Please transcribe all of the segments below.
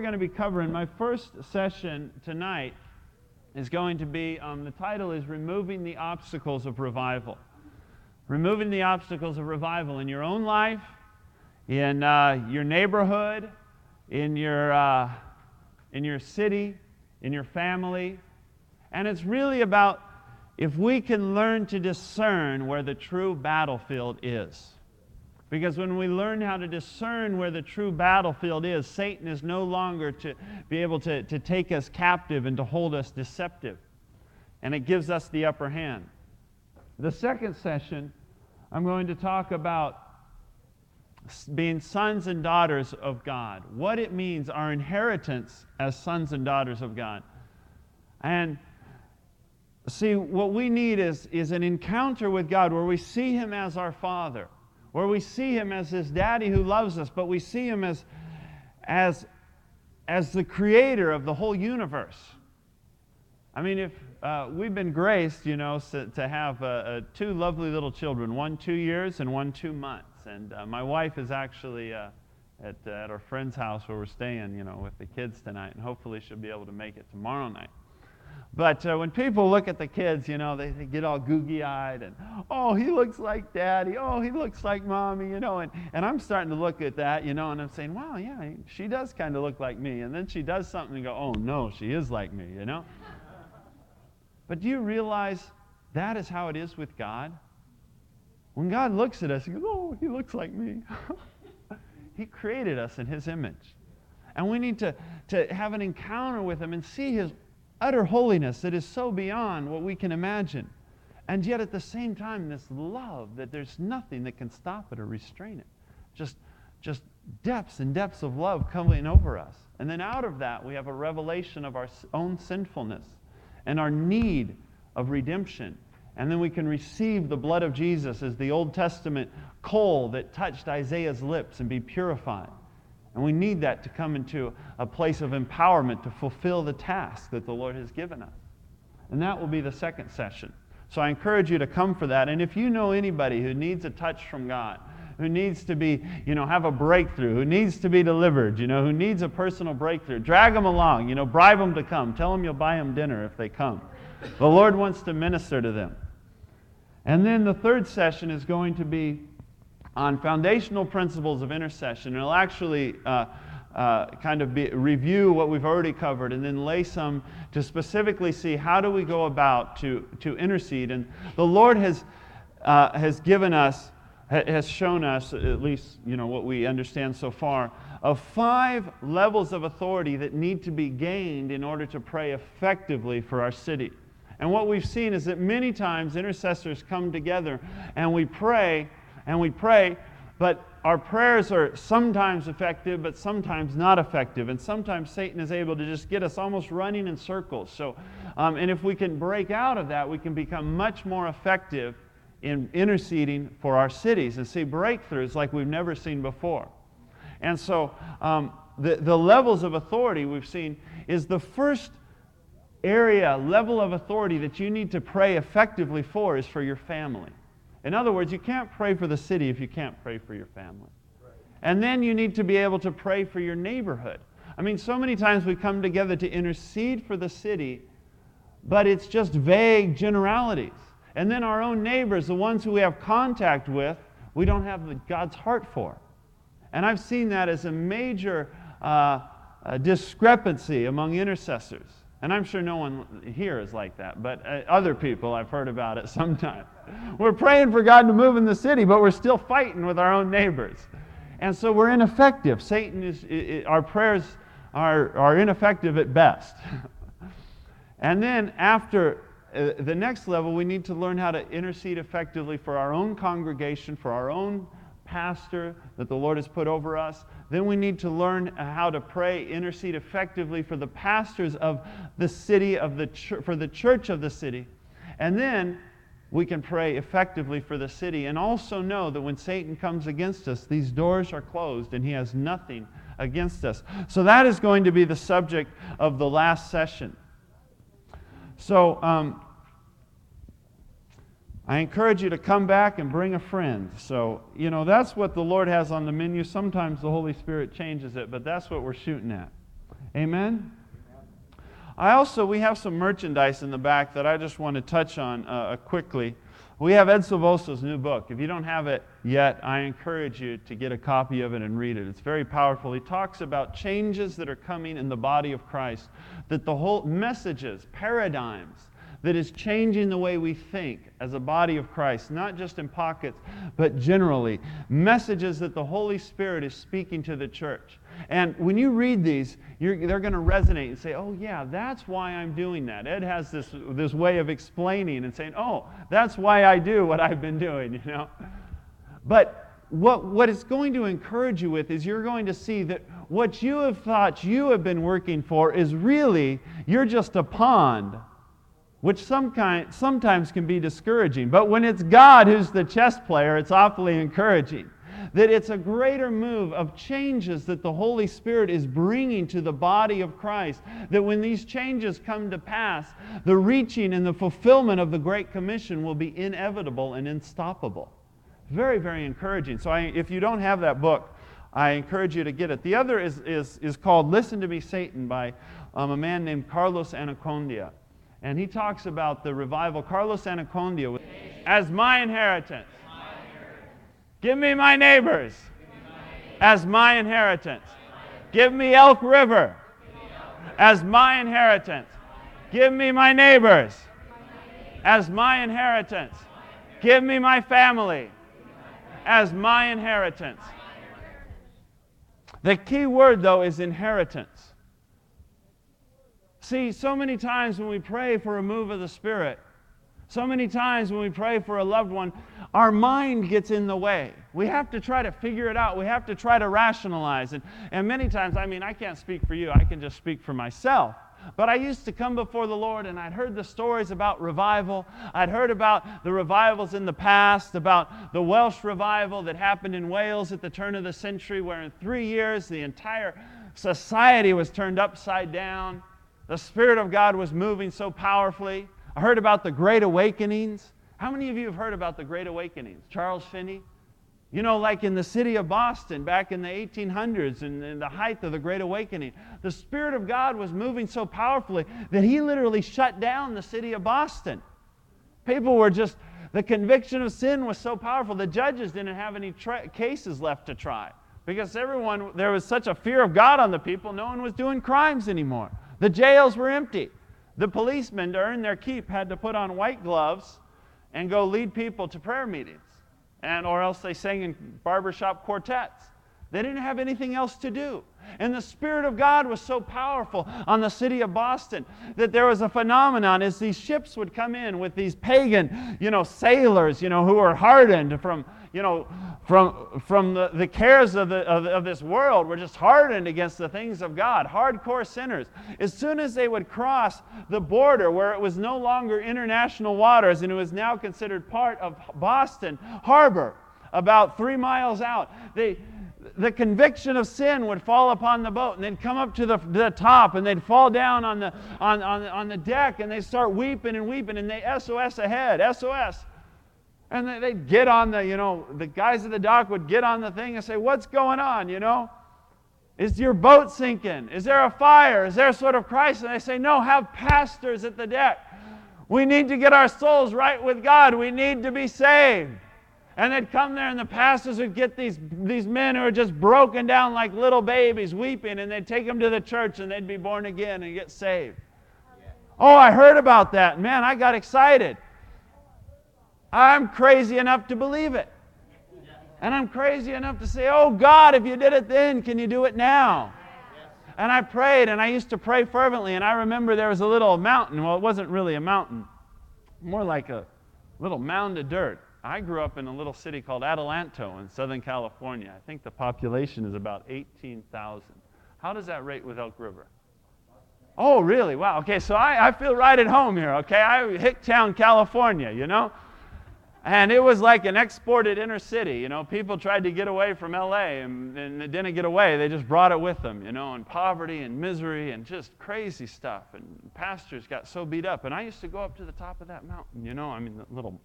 we're going to be covering. My first session tonight is going to be um, the title is Removing the Obstacles of Revival. Removing the obstacles of revival in your own life, in uh, your neighborhood, in your, uh, in your city, in your family. And it's really about if we can learn to discern where the true battlefield is. Because when we learn how to discern where the true battlefield is, Satan is no longer to be able to, to take us captive and to hold us deceptive. And it gives us the upper hand. The second session, I'm going to talk about being sons and daughters of God, what it means, our inheritance as sons and daughters of God. And see, what we need is, is an encounter with God where we see Him as our Father where we see him as his daddy who loves us, but we see him as, as, as the creator of the whole universe. I mean, if uh, we've been graced, you know, so, to have uh, uh, two lovely little children, one two years and one two months. And uh, my wife is actually uh, at, at our friend's house where we're staying, you know, with the kids tonight, and hopefully she'll be able to make it tomorrow night. But uh, when people look at the kids, you know, they, they get all googie eyed and, oh, he looks like daddy. Oh, he looks like mommy, you know. And, and I'm starting to look at that, you know, and I'm saying, wow, yeah, she does kind of look like me. And then she does something and go, oh, no, she is like me, you know. but do you realize that is how it is with God? When God looks at us, he goes, oh, he looks like me. he created us in his image. And we need to, to have an encounter with him and see his utter holiness that is so beyond what we can imagine. And yet at the same time, this love that there's nothing that can stop it or restrain it. Just, just depths and depths of love coming over us. And then out of that, we have a revelation of our own sinfulness and our need of redemption. And then we can receive the blood of Jesus as the Old Testament coal that touched Isaiah's lips and be purified. And we need that to come into a place of empowerment to fulfill the task that the Lord has given us. And that will be the second session. So I encourage you to come for that. And if you know anybody who needs a touch from God, who needs to be, you know, have a breakthrough, who needs to be delivered, you know, who needs a personal breakthrough, drag them along, you know, bribe them to come. Tell them you'll buy them dinner if they come. The Lord wants to minister to them. And then the third session is going to be on foundational principles of intercession. It'll actually uh, uh, kind of be, review what we've already covered and then lay some to specifically see how do we go about to, to intercede. And the Lord has, uh, has given us, has shown us, at least you know what we understand so far, of five levels of authority that need to be gained in order to pray effectively for our city. And what we've seen is that many times intercessors come together and we pray and we pray, but our prayers are sometimes effective, but sometimes not effective. And sometimes Satan is able to just get us almost running in circles. So, um, and if we can break out of that, we can become much more effective in interceding for our cities and see breakthroughs like we've never seen before. And so, um, the, the levels of authority we've seen is the first area, level of authority that you need to pray effectively for is for your family. In other words, you can't pray for the city if you can't pray for your family. And then you need to be able to pray for your neighborhood. I mean, so many times we come together to intercede for the city, but it's just vague generalities. And then our own neighbors, the ones who we have contact with, we don't have God's heart for. And I've seen that as a major uh, uh, discrepancy among intercessors. And I'm sure no one here is like that, but uh, other people, I've heard about it sometimes. We're praying for God to move in the city, but we're still fighting with our own neighbors. And so we're ineffective. Satan is, it, our prayers are, are ineffective at best. and then after uh, the next level, we need to learn how to intercede effectively for our own congregation, for our own pastor that the Lord has put over us. Then we need to learn how to pray, intercede effectively for the pastors of the city, of the ch- for the church of the city. And then we can pray effectively for the city and also know that when Satan comes against us, these doors are closed and he has nothing against us. So that is going to be the subject of the last session. So um, I encourage you to come back and bring a friend. So, you know, that's what the Lord has on the menu. Sometimes the Holy Spirit changes it, but that's what we're shooting at. Amen? I also, we have some merchandise in the back that I just want to touch on uh, quickly. We have Ed Silvoso's new book. If you don't have it yet, I encourage you to get a copy of it and read it. It's very powerful. He talks about changes that are coming in the body of Christ, that the whole messages, paradigms, that is changing the way we think as a body of Christ, not just in pockets, but generally. Messages that the Holy Spirit is speaking to the church. And when you read these, they're going to resonate and say, oh, yeah, that's why I'm doing that. Ed has this, this way of explaining and saying, oh, that's why I do what I've been doing, you know. But what, what it's going to encourage you with is you're going to see that what you have thought you have been working for is really, you're just a pond which some kind, sometimes can be discouraging. But when it's God who's the chess player, it's awfully encouraging. That it's a greater move of changes that the Holy Spirit is bringing to the body of Christ. That when these changes come to pass, the reaching and the fulfillment of the Great Commission will be inevitable and unstoppable. Very, very encouraging. So I, if you don't have that book, I encourage you to get it. The other is, is, is called Listen to Me, Satan by um, a man named Carlos Anacondia and he talks about the revival. Carlos Anacondia as my inheritance. Give me my neighbors as my inheritance. Give me Elk River as my inheritance. Give me my neighbors as my inheritance. Give me my family as my inheritance. The key word, though, is inheritance. See, so many times when we pray for a move of the Spirit, so many times when we pray for a loved one, our mind gets in the way. We have to try to figure it out. We have to try to rationalize. And, and many times, I mean, I can't speak for you, I can just speak for myself. But I used to come before the Lord and I'd heard the stories about revival. I'd heard about the revivals in the past, about the Welsh revival that happened in Wales at the turn of the century, where in three years the entire society was turned upside down. The Spirit of God was moving so powerfully. I heard about the Great Awakenings. How many of you have heard about the Great Awakenings? Charles Finney? You know, like in the city of Boston back in the 1800s and in, the height of the Great Awakening, the Spirit of God was moving so powerfully that He literally shut down the city of Boston. People were just, the conviction of sin was so powerful, the judges didn't have any tra- cases left to try because everyone, there was such a fear of God on the people, no one was doing crimes anymore. The jails were empty. The policemen, to earn their keep, had to put on white gloves and go lead people to prayer meetings. And, or else they sang in barbershop quartets. They didn't have anything else to do. And the Spirit of God was so powerful on the city of Boston that there was a phenomenon as these ships would come in with these pagan, you know, sailors, you know, who were hardened from you know, from, from the, the cares of, the, of, of this world were just hardened against the things of God, hardcore sinners. As soon as they would cross the border where it was no longer international waters and it was now considered part of Boston Harbor, about three miles out, they, the conviction of sin would fall upon the boat and they'd come up to the, the top and they'd fall down on the, on, on, on the deck and they'd start weeping and weeping and they SOS ahead, SOS. And they'd get on the, you know, the guys at the dock would get on the thing and say, What's going on, you know? Is your boat sinking? Is there a fire? Is there a sort of crisis? And they say, No, have pastors at the deck. We need to get our souls right with God. We need to be saved. And they'd come there, and the pastors would get these, these men who are just broken down like little babies, weeping, and they'd take them to the church and they'd be born again and get saved. Oh, I heard about that. Man, I got excited. I'm crazy enough to believe it. And I'm crazy enough to say, Oh God, if you did it then, can you do it now? And I prayed, and I used to pray fervently. And I remember there was a little mountain. Well, it wasn't really a mountain, more like a little mound of dirt. I grew up in a little city called Adelanto in Southern California. I think the population is about 18,000. How does that rate with Elk River? Oh, really? Wow. Okay, so I, I feel right at home here, okay? I Hicktown, California, you know? And it was like an exported inner city. You know, people tried to get away from LA and, and they didn't get away. They just brought it with them, you know, and poverty and misery and just crazy stuff. And pastors got so beat up. And I used to go up to the top of that mountain, you know, I mean, the little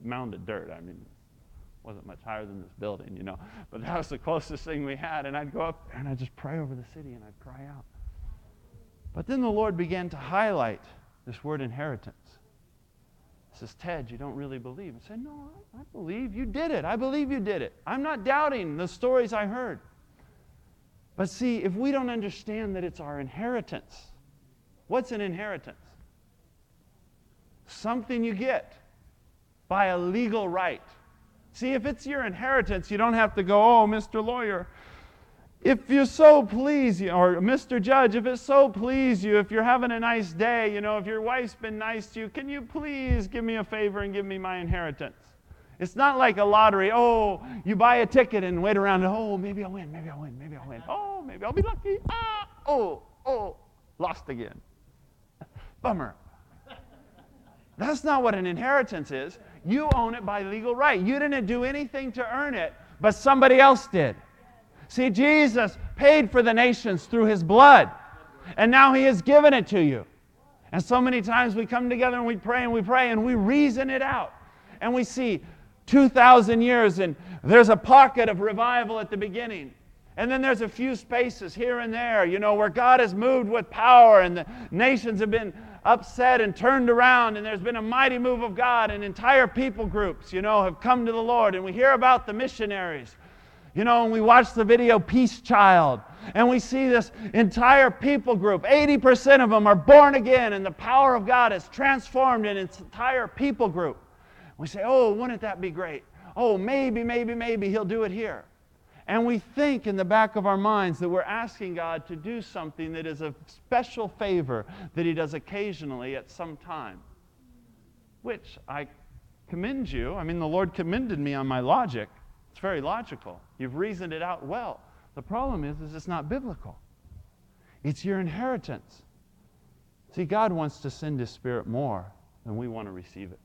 mound of dirt. I mean, wasn't much higher than this building, you know. But that was the closest thing we had. And I'd go up and I'd just pray over the city and I'd cry out. But then the Lord began to highlight this word inheritance. Says, Ted, you don't really believe. I said, No, I believe you did it. I believe you did it. I'm not doubting the stories I heard. But see, if we don't understand that it's our inheritance, what's an inheritance? Something you get by a legal right. See, if it's your inheritance, you don't have to go, oh, Mr. Lawyer, if you so please you, or Mr. Judge, if it so please you, if you're having a nice day, you know, if your wife's been nice to you, can you please give me a favor and give me my inheritance? It's not like a lottery. Oh, you buy a ticket and wait around. Oh, maybe I'll win. Maybe I'll win. Maybe I'll win. Oh, maybe I'll be lucky. Ah, oh, oh, lost again. Bummer. That's not what an inheritance is. You own it by legal right. You didn't do anything to earn it, but somebody else did. See, Jesus paid for the nations through his blood, and now he has given it to you. And so many times we come together and we pray and we pray and we reason it out. And we see 2,000 years, and there's a pocket of revival at the beginning. And then there's a few spaces here and there, you know, where God has moved with power and the nations have been upset and turned around, and there's been a mighty move of God, and entire people groups, you know, have come to the Lord. And we hear about the missionaries you know, and we watch the video Peace Child, and we see this entire people group. 80% of them are born again, and the power of God has transformed an entire people group. We say, oh, wouldn't that be great? Oh, maybe, maybe, maybe he'll do it here. And we think in the back of our minds that we're asking God to do something that is a special favor that He does occasionally at some time. Which I commend you. I mean, the Lord commended me on my logic. It's very logical. You've reasoned it out well. The problem is, is it's not biblical. It's your inheritance. See, God wants to send His Spirit more than we want to receive it.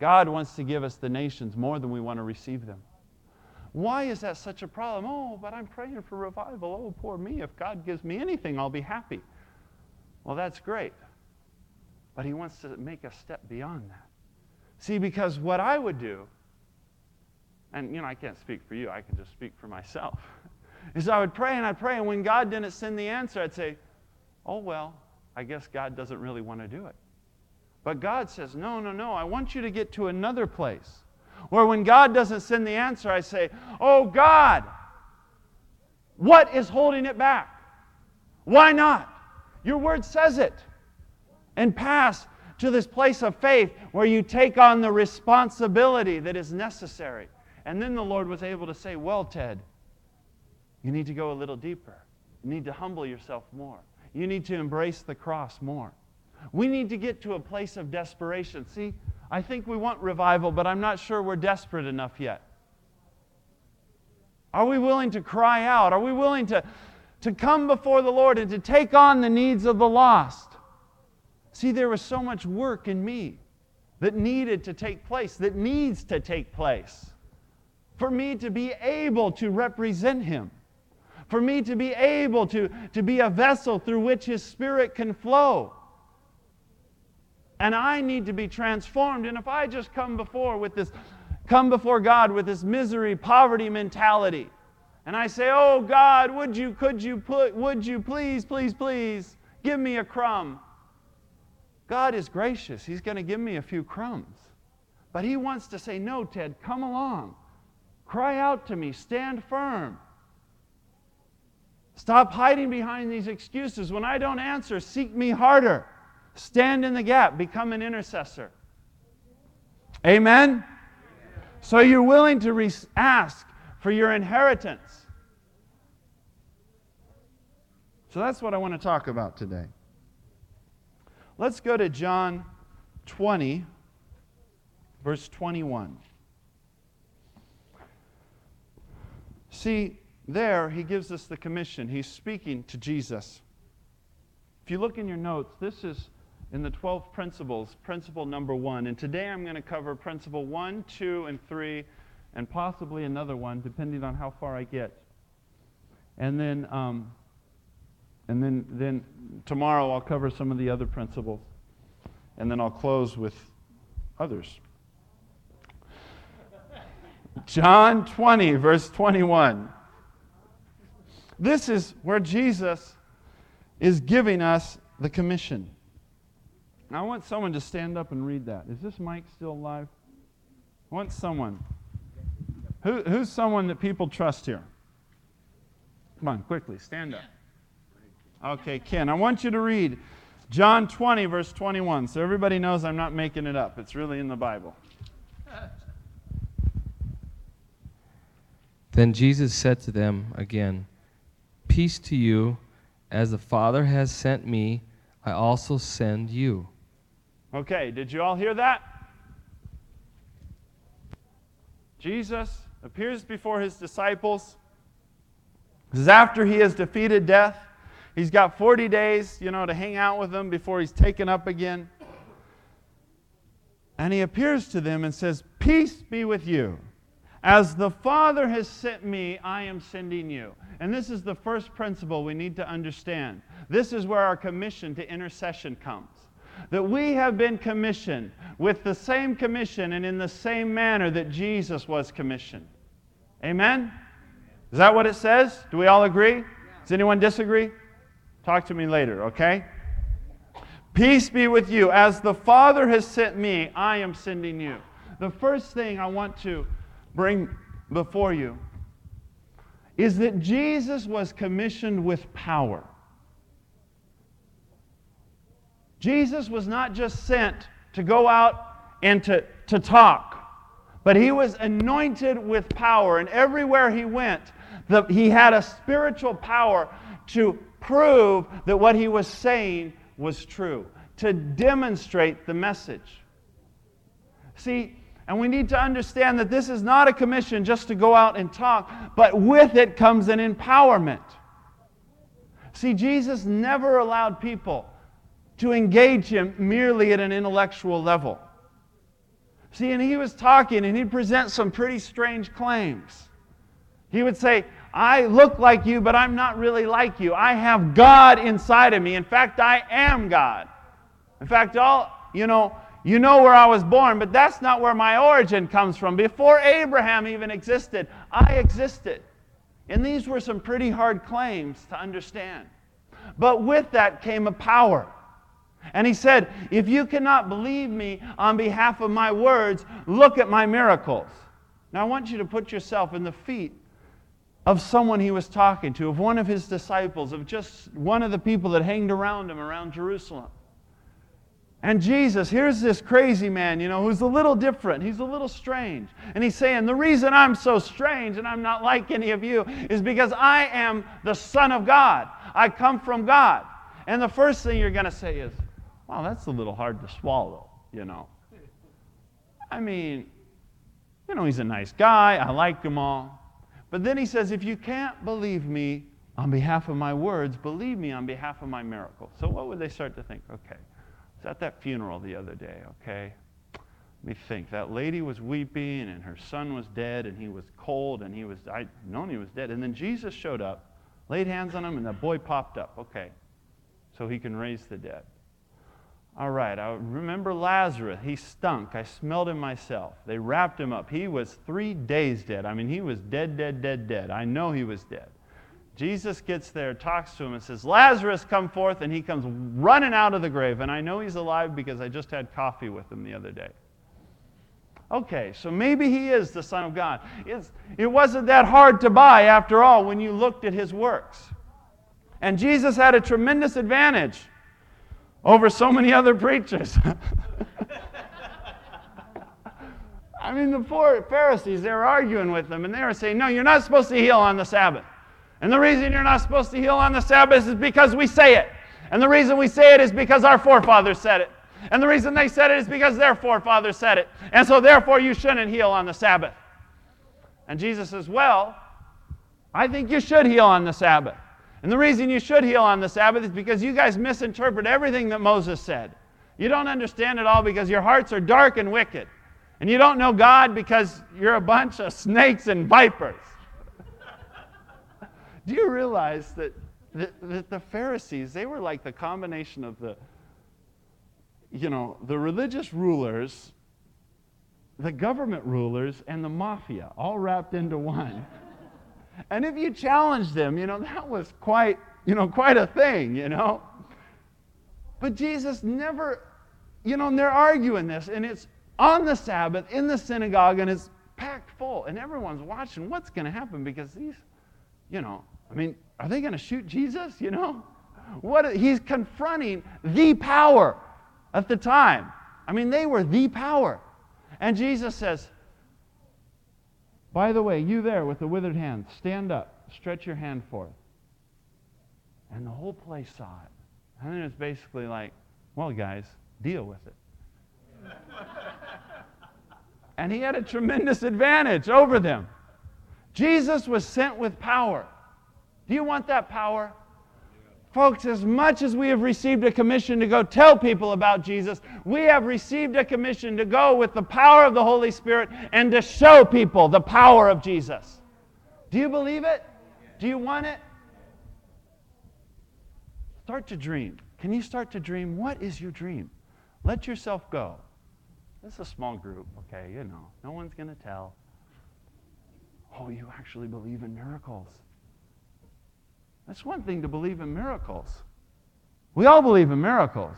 God wants to give us the nations more than we want to receive them. Why is that such a problem? Oh, but I'm praying for revival. Oh, poor me. If God gives me anything, I'll be happy. Well, that's great. But He wants to make a step beyond that. See, because what I would do and you know, I can't speak for you, I can just speak for myself. is I would pray and I'd pray, and when God didn't send the answer, I'd say, Oh, well, I guess God doesn't really want to do it. But God says, No, no, no, I want you to get to another place where when God doesn't send the answer, I say, Oh, God, what is holding it back? Why not? Your word says it. And pass to this place of faith where you take on the responsibility that is necessary. And then the Lord was able to say, Well, Ted, you need to go a little deeper. You need to humble yourself more. You need to embrace the cross more. We need to get to a place of desperation. See, I think we want revival, but I'm not sure we're desperate enough yet. Are we willing to cry out? Are we willing to, to come before the Lord and to take on the needs of the lost? See, there was so much work in me that needed to take place, that needs to take place for me to be able to represent Him, for me to be able to, to be a vessel through which His Spirit can flow. And I need to be transformed. And if I just come before with this, come before God with this misery, poverty mentality, and I say, Oh God, would you, could you put, would you please, please, please give me a crumb? God is gracious. He's going to give me a few crumbs. But He wants to say, No, Ted, come along. Cry out to me. Stand firm. Stop hiding behind these excuses. When I don't answer, seek me harder. Stand in the gap. Become an intercessor. Amen? So you're willing to re- ask for your inheritance. So that's what I want to talk about today. Let's go to John 20, verse 21. See, there he gives us the commission. He's speaking to Jesus. If you look in your notes, this is in the 12 principles, principle number one. And today I'm going to cover principle one, two, and three, and possibly another one, depending on how far I get. And then, um, and then, then tomorrow I'll cover some of the other principles. And then I'll close with others. John 20, verse 21. This is where Jesus is giving us the commission. I want someone to stand up and read that. Is this mic still live? I want someone. Who, who's someone that people trust here? Come on, quickly, stand up. Okay, Ken, I want you to read John 20, verse 21. So everybody knows I'm not making it up, it's really in the Bible. Then Jesus said to them again, Peace to you, as the Father has sent me, I also send you. Okay, did you all hear that? Jesus appears before his disciples. This is after he has defeated death. He's got 40 days, you know, to hang out with them before he's taken up again. And he appears to them and says, Peace be with you. As the Father has sent me, I am sending you. And this is the first principle we need to understand. This is where our commission to intercession comes. That we have been commissioned with the same commission and in the same manner that Jesus was commissioned. Amen? Is that what it says? Do we all agree? Does anyone disagree? Talk to me later, okay? Peace be with you. As the Father has sent me, I am sending you. The first thing I want to bring before you is that Jesus was commissioned with power. Jesus was not just sent to go out and to, to talk, but he was anointed with power. And everywhere he went, the, he had a spiritual power to prove that what he was saying was true, to demonstrate the message. See, and we need to understand that this is not a commission just to go out and talk, but with it comes an empowerment. See, Jesus never allowed people to engage him merely at an intellectual level. See, and he was talking and he'd present some pretty strange claims. He would say, I look like you, but I'm not really like you. I have God inside of me. In fact, I am God. In fact, all, you know, you know where I was born, but that's not where my origin comes from. Before Abraham even existed, I existed. And these were some pretty hard claims to understand. But with that came a power. And he said, If you cannot believe me on behalf of my words, look at my miracles. Now I want you to put yourself in the feet of someone he was talking to, of one of his disciples, of just one of the people that hanged around him around Jerusalem. And Jesus, here's this crazy man, you know, who's a little different. He's a little strange. And he's saying, The reason I'm so strange and I'm not like any of you is because I am the Son of God. I come from God. And the first thing you're going to say is, Wow, that's a little hard to swallow, you know. I mean, you know, he's a nice guy. I like him all. But then he says, If you can't believe me on behalf of my words, believe me on behalf of my miracles. So what would they start to think? Okay was at that funeral the other day, okay? Let me think. That lady was weeping, and her son was dead, and he was cold, and he was, I'd known he was dead. And then Jesus showed up, laid hands on him, and the boy popped up. Okay, so he can raise the dead. All right, I remember Lazarus. He stunk. I smelled him myself. They wrapped him up. He was three days dead. I mean, he was dead, dead, dead, dead. I know he was dead. Jesus gets there, talks to him, and says, Lazarus, come forth. And he comes running out of the grave. And I know he's alive because I just had coffee with him the other day. Okay, so maybe he is the Son of God. It's, it wasn't that hard to buy, after all, when you looked at his works. And Jesus had a tremendous advantage over so many other preachers. I mean, the poor Pharisees, they were arguing with them, and they were saying, No, you're not supposed to heal on the Sabbath. And the reason you're not supposed to heal on the Sabbath is because we say it. And the reason we say it is because our forefathers said it. And the reason they said it is because their forefathers said it. And so therefore you shouldn't heal on the Sabbath. And Jesus says, Well, I think you should heal on the Sabbath. And the reason you should heal on the Sabbath is because you guys misinterpret everything that Moses said. You don't understand it all because your hearts are dark and wicked. And you don't know God because you're a bunch of snakes and vipers. Do you realize that, that, that the Pharisees, they were like the combination of the, you know, the religious rulers, the government rulers, and the mafia, all wrapped into one. and if you challenged them, you know, that was quite you know, quite a thing, you know. But Jesus never, you know, and they're arguing this, and it's on the Sabbath in the synagogue, and it's packed full, and everyone's watching what's going to happen because these, you know, I mean, are they going to shoot Jesus? You know, what he's confronting the power at the time. I mean, they were the power, and Jesus says, "By the way, you there with the withered hand, stand up, stretch your hand forth." And the whole place saw it. And then it's basically like, well, guys, deal with it. and he had a tremendous advantage over them. Jesus was sent with power. Do you want that power? Folks, as much as we have received a commission to go tell people about Jesus, we have received a commission to go with the power of the Holy Spirit and to show people the power of Jesus. Do you believe it? Do you want it? Start to dream. Can you start to dream? What is your dream? Let yourself go. This is a small group, okay? You know, no one's going to tell. Oh, you actually believe in miracles. That's one thing to believe in miracles. We all believe in miracles.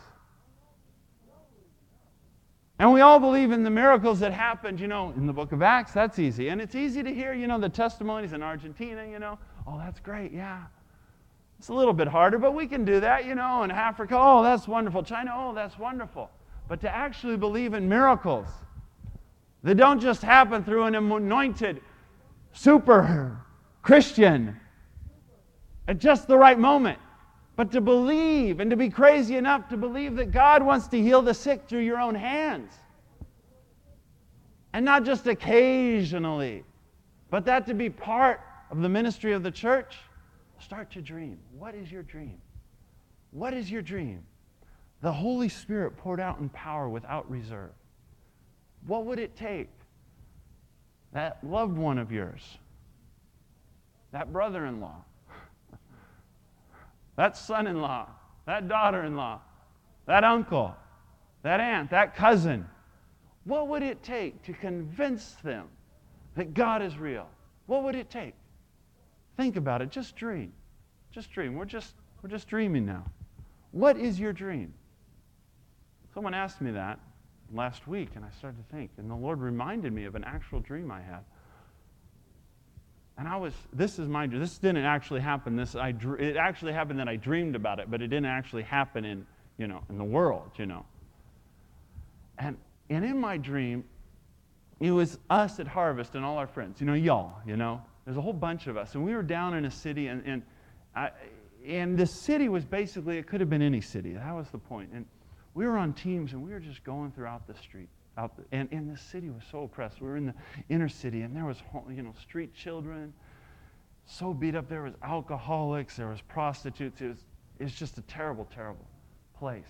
And we all believe in the miracles that happened, you know, in the book of Acts. That's easy. And it's easy to hear, you know, the testimonies in Argentina, you know. Oh, that's great, yeah. It's a little bit harder, but we can do that, you know. In Africa, oh, that's wonderful. China, oh, that's wonderful. But to actually believe in miracles that don't just happen through an anointed super Christian at just the right moment, but to believe and to be crazy enough to believe that God wants to heal the sick through your own hands. And not just occasionally, but that to be part of the ministry of the church. Start to dream. What is your dream? What is your dream? The Holy Spirit poured out in power without reserve. What would it take? That loved one of yours, that brother in law, that son in law, that daughter in law, that uncle, that aunt, that cousin. What would it take to convince them that God is real? What would it take? Think about it. Just dream. Just dream. We're just, we're just dreaming now. What is your dream? Someone asked me that last week, and I started to think, and the Lord reminded me of an actual dream I had. And I was, this is my, this didn't actually happen. This, I, it actually happened that I dreamed about it, but it didn't actually happen in, you know, in the world, you know. And, and in my dream, it was us at Harvest and all our friends, you know, y'all, you know. There's a whole bunch of us. And we were down in a city, and, and, I, and the city was basically, it could have been any city. That was the point. And we were on teams, and we were just going throughout the street. Out and, and the city was so oppressed. We were in the inner city, and there was, you know, street children, so beat up. There was alcoholics, there was prostitutes. It was, it was just a terrible, terrible place.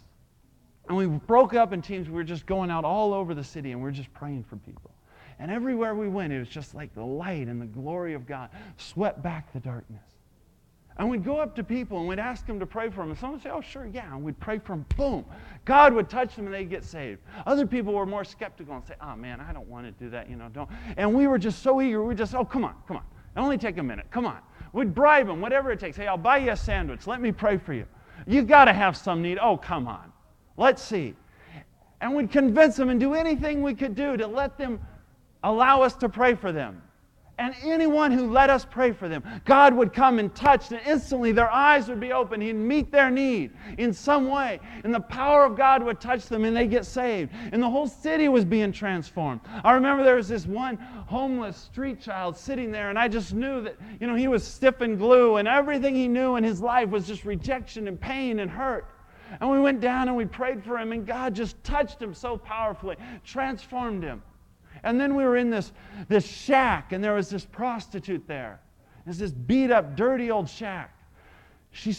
And we broke up in teams. We were just going out all over the city, and we were just praying for people. And everywhere we went, it was just like the light and the glory of God swept back the darkness. And we'd go up to people and we'd ask them to pray for them. And someone would say, Oh, sure, yeah. And we'd pray for them. Boom. God would touch them and they'd get saved. Other people were more skeptical and say, Oh, man, I don't want to do that. You know, don't. And we were just so eager. We just, Oh, come on, come on. It only take a minute. Come on. We'd bribe them, whatever it takes. Hey, I'll buy you a sandwich. Let me pray for you. You've got to have some need. Oh, come on. Let's see. And we'd convince them and do anything we could do to let them allow us to pray for them. And anyone who let us pray for them, God would come and touch, and instantly their eyes would be open. He'd meet their need in some way. And the power of God would touch them, and they get saved. And the whole city was being transformed. I remember there was this one homeless street child sitting there, and I just knew that, you know, he was stiff and glue, and everything he knew in his life was just rejection and pain and hurt. And we went down and we prayed for him, and God just touched him so powerfully, transformed him. And then we were in this, this shack, and there was this prostitute there. It's this beat up, dirty old shack. She,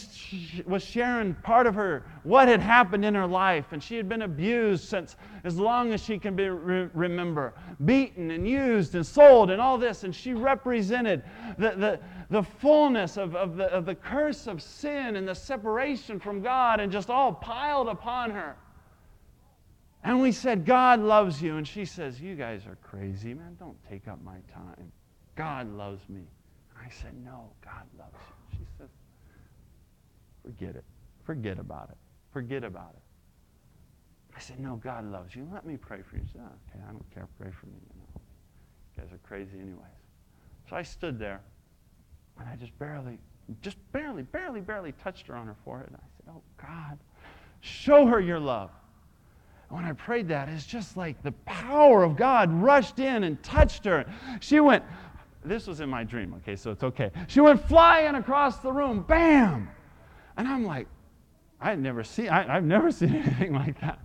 was sharing part of her, what had happened in her life, and she had been abused since as long as she can be, re- remember, beaten and used and sold and all this, and she represented the, the, the fullness of, of, the, of the curse of sin and the separation from God, and just all piled upon her. And we said, God loves you. And she says, You guys are crazy, man. Don't take up my time. God loves me. I said, No, God loves you. She says, forget it. Forget about it. Forget about it. I said, No, God loves you. Let me pray for you. He said, oh, Okay, I don't care. Pray for me. You, know. you guys are crazy, anyways. So I stood there, and I just barely, just barely, barely, barely touched her on her forehead. And I said, Oh, God, show her your love. When I prayed that, it's just like the power of God rushed in and touched her. She went, this was in my dream, okay, so it's okay. She went flying across the room, bam! And I'm like, I had never seen, I, have never seen anything like that.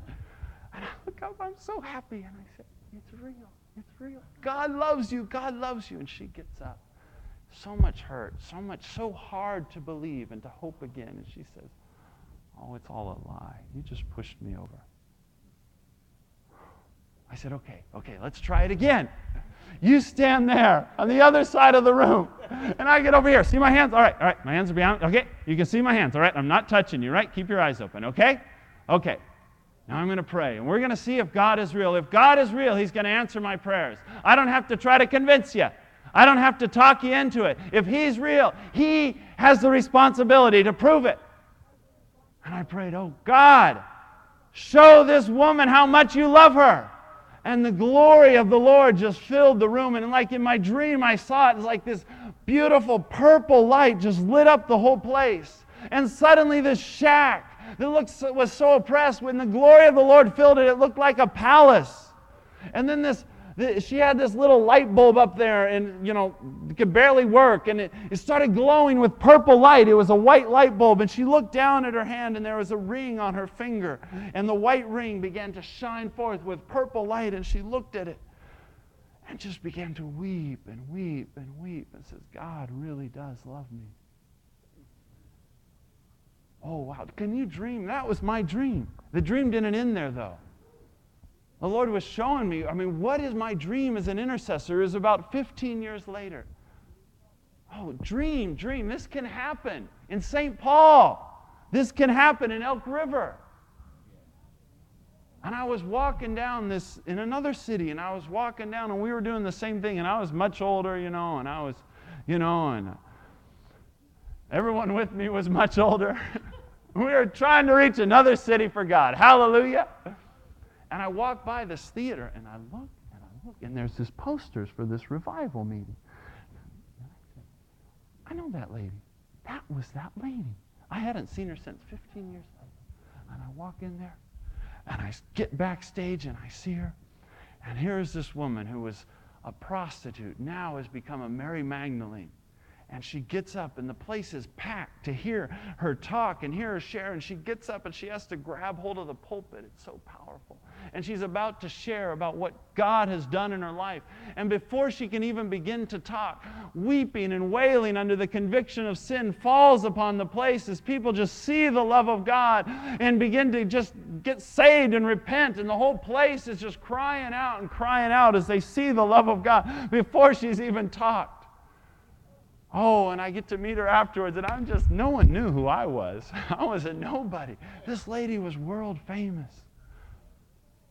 And I look up, I'm so happy, and I said, it's real, it's real. God loves you, God loves you. And she gets up. So much hurt, so much, so hard to believe and to hope again. And she says, oh, it's all a lie. You just pushed me over. I said, okay, okay, let's try it again. You stand there on the other side of the room. And I get over here. See my hands? All right, all right. My hands are behind. Okay, you can see my hands. All right, I'm not touching you, right? Keep your eyes open, okay? Okay. Now I'm going to pray. And we're going to see if God is real. If God is real, He's going to answer my prayers. I don't have to try to convince you. I don't have to talk you into it. If He's real, He has the responsibility to prove it. And I prayed, Oh God, show this woman how much you love her and the glory of the Lord just filled the room. And like in my dream, I saw it. It's like this beautiful purple light just lit up the whole place. And suddenly, this shack that looks, was so oppressed, when the glory of the Lord filled it, it looked like a palace. And then this she had this little light bulb up there and you know it could barely work and it, it started glowing with purple light. It was a white light bulb and she looked down at her hand and there was a ring on her finger and the white ring began to shine forth with purple light and she looked at it and just began to weep and weep and weep and says god really does love me. Oh wow. Can you dream? That was my dream. The dream didn't end there though the Lord was showing me, I mean, what is my dream as an intercessor is about 15 years later. Oh, dream, dream. This can happen in St. Paul. This can happen in Elk River. And I was walking down this in another city, and I was walking down, and we were doing the same thing, and I was much older, you know, and I was, you know, and everyone with me was much older. we were trying to reach another city for God. Hallelujah. And I walk by this theater and I look and I look, and there's this posters for this revival meeting. I know that lady. That was that lady. I hadn't seen her since 15 years later. And I walk in there and I get backstage and I see her. And here's this woman who was a prostitute, now has become a Mary Magdalene and she gets up and the place is packed to hear her talk and hear her share and she gets up and she has to grab hold of the pulpit it's so powerful and she's about to share about what god has done in her life and before she can even begin to talk weeping and wailing under the conviction of sin falls upon the place as people just see the love of god and begin to just get saved and repent and the whole place is just crying out and crying out as they see the love of god before she's even talked Oh, and I get to meet her afterwards, and I'm just, no one knew who I was. I was a nobody. This lady was world famous,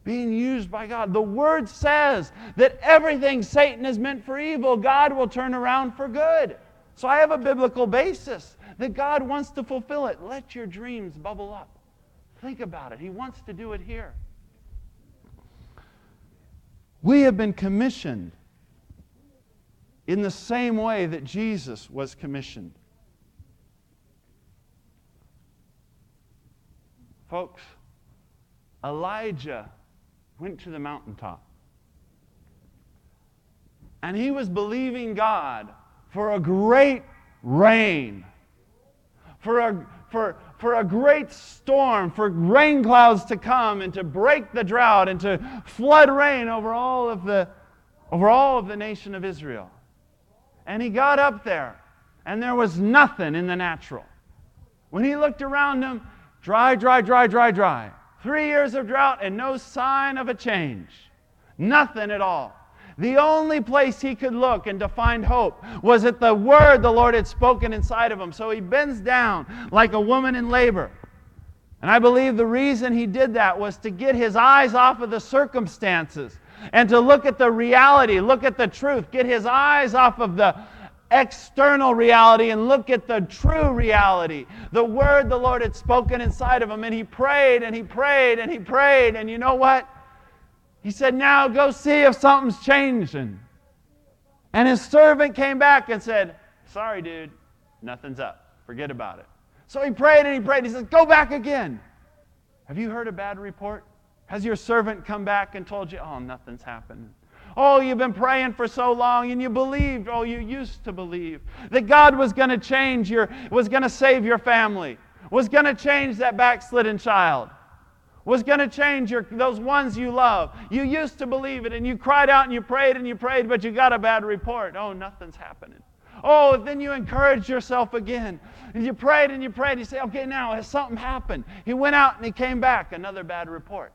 being used by God. The Word says that everything Satan is meant for evil, God will turn around for good. So I have a biblical basis that God wants to fulfill it. Let your dreams bubble up. Think about it. He wants to do it here. We have been commissioned in the same way that Jesus was commissioned. Folks, Elijah went to the mountaintop. And he was believing God for a great rain, for a, for, for a great storm, for rain clouds to come and to break the drought and to flood rain over all of the, over all of the nation of Israel. And he got up there, and there was nothing in the natural. When he looked around him, dry, dry, dry, dry, dry. Three years of drought and no sign of a change. Nothing at all. The only place he could look and to find hope was at the word the Lord had spoken inside of him. So he bends down like a woman in labor. And I believe the reason he did that was to get his eyes off of the circumstances and to look at the reality, look at the truth, get his eyes off of the external reality and look at the true reality. The word the Lord had spoken inside of him, and he prayed and he prayed and he prayed. And you know what? He said, Now go see if something's changing. And his servant came back and said, Sorry, dude, nothing's up. Forget about it. So he prayed and he prayed. He said, Go back again. Have you heard a bad report? Has your servant come back and told you, Oh, nothing's happened? Oh, you've been praying for so long and you believed, oh, you used to believe that God was going to change your, was going to save your family, was going to change that backslidden child, was going to change your, those ones you love. You used to believe it and you cried out and you prayed and you prayed, but you got a bad report. Oh, nothing's happening. Oh, then you encourage yourself again. And you prayed and you prayed. You say, okay, now has something happened? He went out and he came back, another bad report.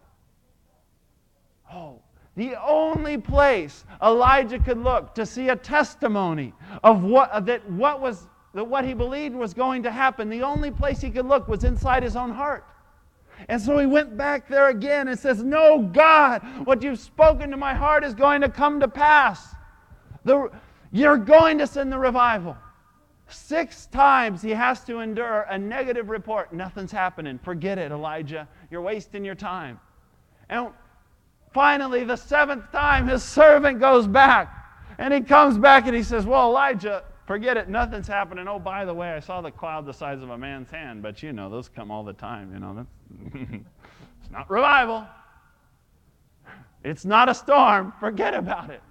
Oh, the only place Elijah could look to see a testimony of what, that what, was, that what he believed was going to happen, the only place he could look was inside his own heart. And so he went back there again and says, No, God, what you've spoken to my heart is going to come to pass. The, you're going to send the revival. Six times he has to endure a negative report. Nothing's happening. Forget it, Elijah. You're wasting your time. And Finally, the seventh time, his servant goes back. And he comes back and he says, Well, Elijah, forget it. Nothing's happening. Oh, by the way, I saw the cloud the size of a man's hand. But you know, those come all the time. You know, it's not revival. It's not a storm. Forget about it.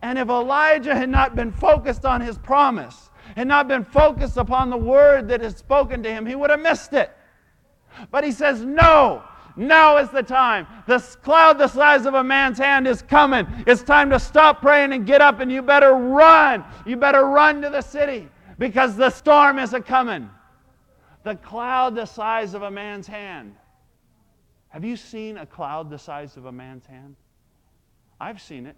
And if Elijah had not been focused on his promise, had not been focused upon the word that is spoken to him, he would have missed it. But he says, No, now is the time. This cloud the size of a man's hand is coming. It's time to stop praying and get up, and you better run. You better run to the city because the storm is a coming. The cloud the size of a man's hand. Have you seen a cloud the size of a man's hand? I've seen it.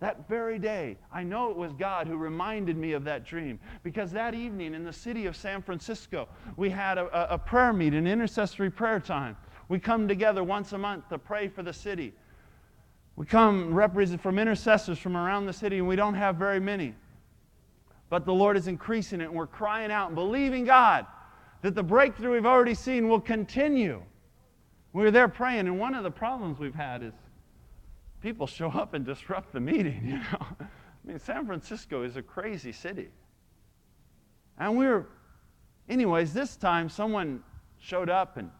That very day, I know it was God who reminded me of that dream because that evening in the city of San Francisco, we had a, a, prayer meeting, an intercessory prayer time. We come together once a month to pray for the city. We come represent from intercessors from around the city, and we don't have very many. But the Lord is increasing it, and we're crying out and believing God that the breakthrough we've already seen will continue. We were there praying, and one of the problems we've had is people show up and disrupt the meeting, you know. I mean, San Francisco is a crazy city. And we were, anyways, this time someone showed up and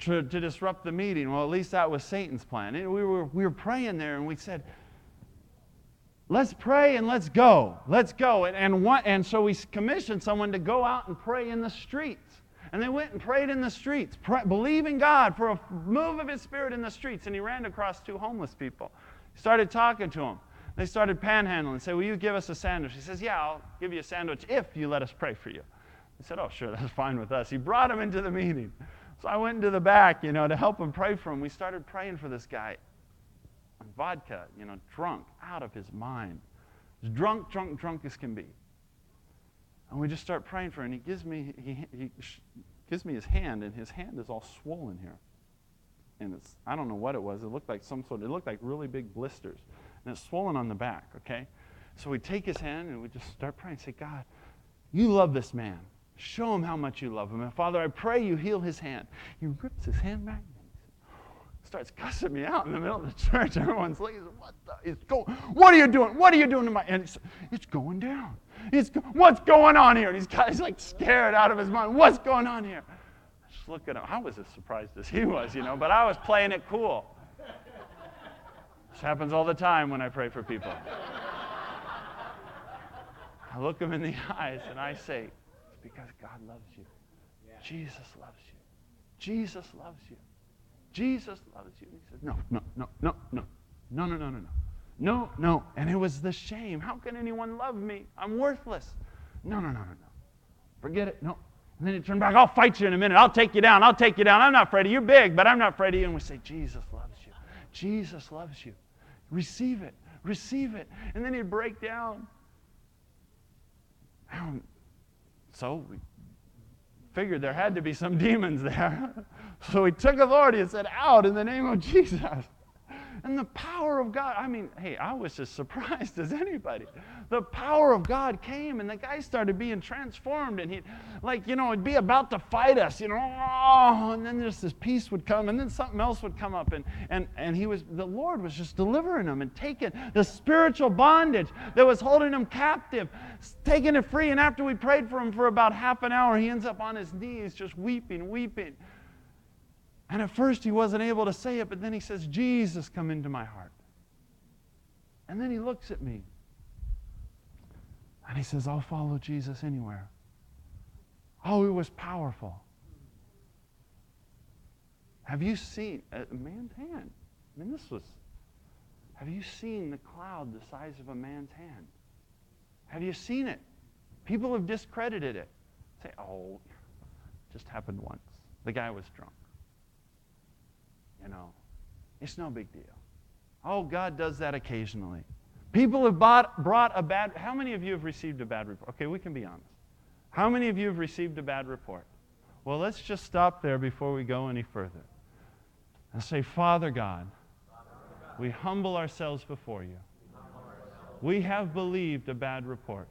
to, to disrupt the meeting. Well, at least that was Satan's plan. And we, were, we were praying there and we said, let's pray and let's go. Let's go. And, and, what, and so we commissioned someone to go out and pray in the streets. And they went and prayed in the streets, pray, believing God for a move of His Spirit in the streets. And he ran across two homeless people. He started talking to them. They started panhandling and said, Will you give us a sandwich? He says, Yeah, I'll give you a sandwich if you let us pray for you. He said, Oh, sure, that's fine with us. He brought him into the meeting. So I went into the back, you know, to help him pray for him. We started praying for this guy. Vodka, you know, drunk, out of his mind. Drunk, drunk, drunk as can be. And we just start praying for him. And he gives me, he, he gives me his hand, and his hand is all swollen here. And it's, I don't know what it was. It looked like some sort, of, it looked like really big blisters. And it's swollen on the back, okay? So we take his hand and we just start praying. Say, God, you love this man. Show him how much you love him. And Father, I pray you heal his hand. He rips his hand back starts cussing me out in the middle of the church. Everyone's looking, what the, is going, what are you doing? What are you doing to my, and it's, it's going down. It's, what's going on here? And he's, he's like scared out of his mind. What's going on here? Just look at him. I was as surprised as he was, you know, but I was playing it cool. This happens all the time when I pray for people. I look him in the eyes and I say, it's because God loves you. Jesus loves you. Jesus loves you. Jesus loves you. He says, no, no, no, no, no, no, no, no, no, no. No, no. And it was the shame. How can anyone love me? I'm worthless. No, no, no, no, no. Forget it. No. And then he turned back. I'll fight you in a minute. I'll take you down. I'll take you down. I'm not afraid of you. You're big, but I'm not afraid of you. And we say, Jesus loves you. Jesus loves you. Receive it. Receive it. And then he'd break down. So we figured there had to be some demons there. So he took authority and said, Out in the name of Jesus. And the power of God, I mean, hey, I was as surprised as anybody. The power of God came and the guy started being transformed and he like, you know, he'd be about to fight us, you know, oh, and then just this peace would come and then something else would come up and and and he was the Lord was just delivering him and taking the spiritual bondage that was holding him captive, taking it free and after we prayed for him for about half an hour, he ends up on his knees just weeping, weeping. And at first he wasn't able to say it, but then he says, Jesus, come into my heart. And then he looks at me. And he says, I'll follow Jesus anywhere. Oh, it was powerful. Have you seen a man's hand? I mean, this was. Have you seen the cloud the size of a man's hand? Have you seen it? People have discredited it. Say, oh, just happened once. The guy was drunk. You know, it's no big deal. Oh, God does that occasionally. People have bought, brought a bad. How many of you have received a bad report? Okay, we can be honest. How many of you have received a bad report? Well, let's just stop there before we go any further. And say, Father God, we humble ourselves before you. We have believed a bad report.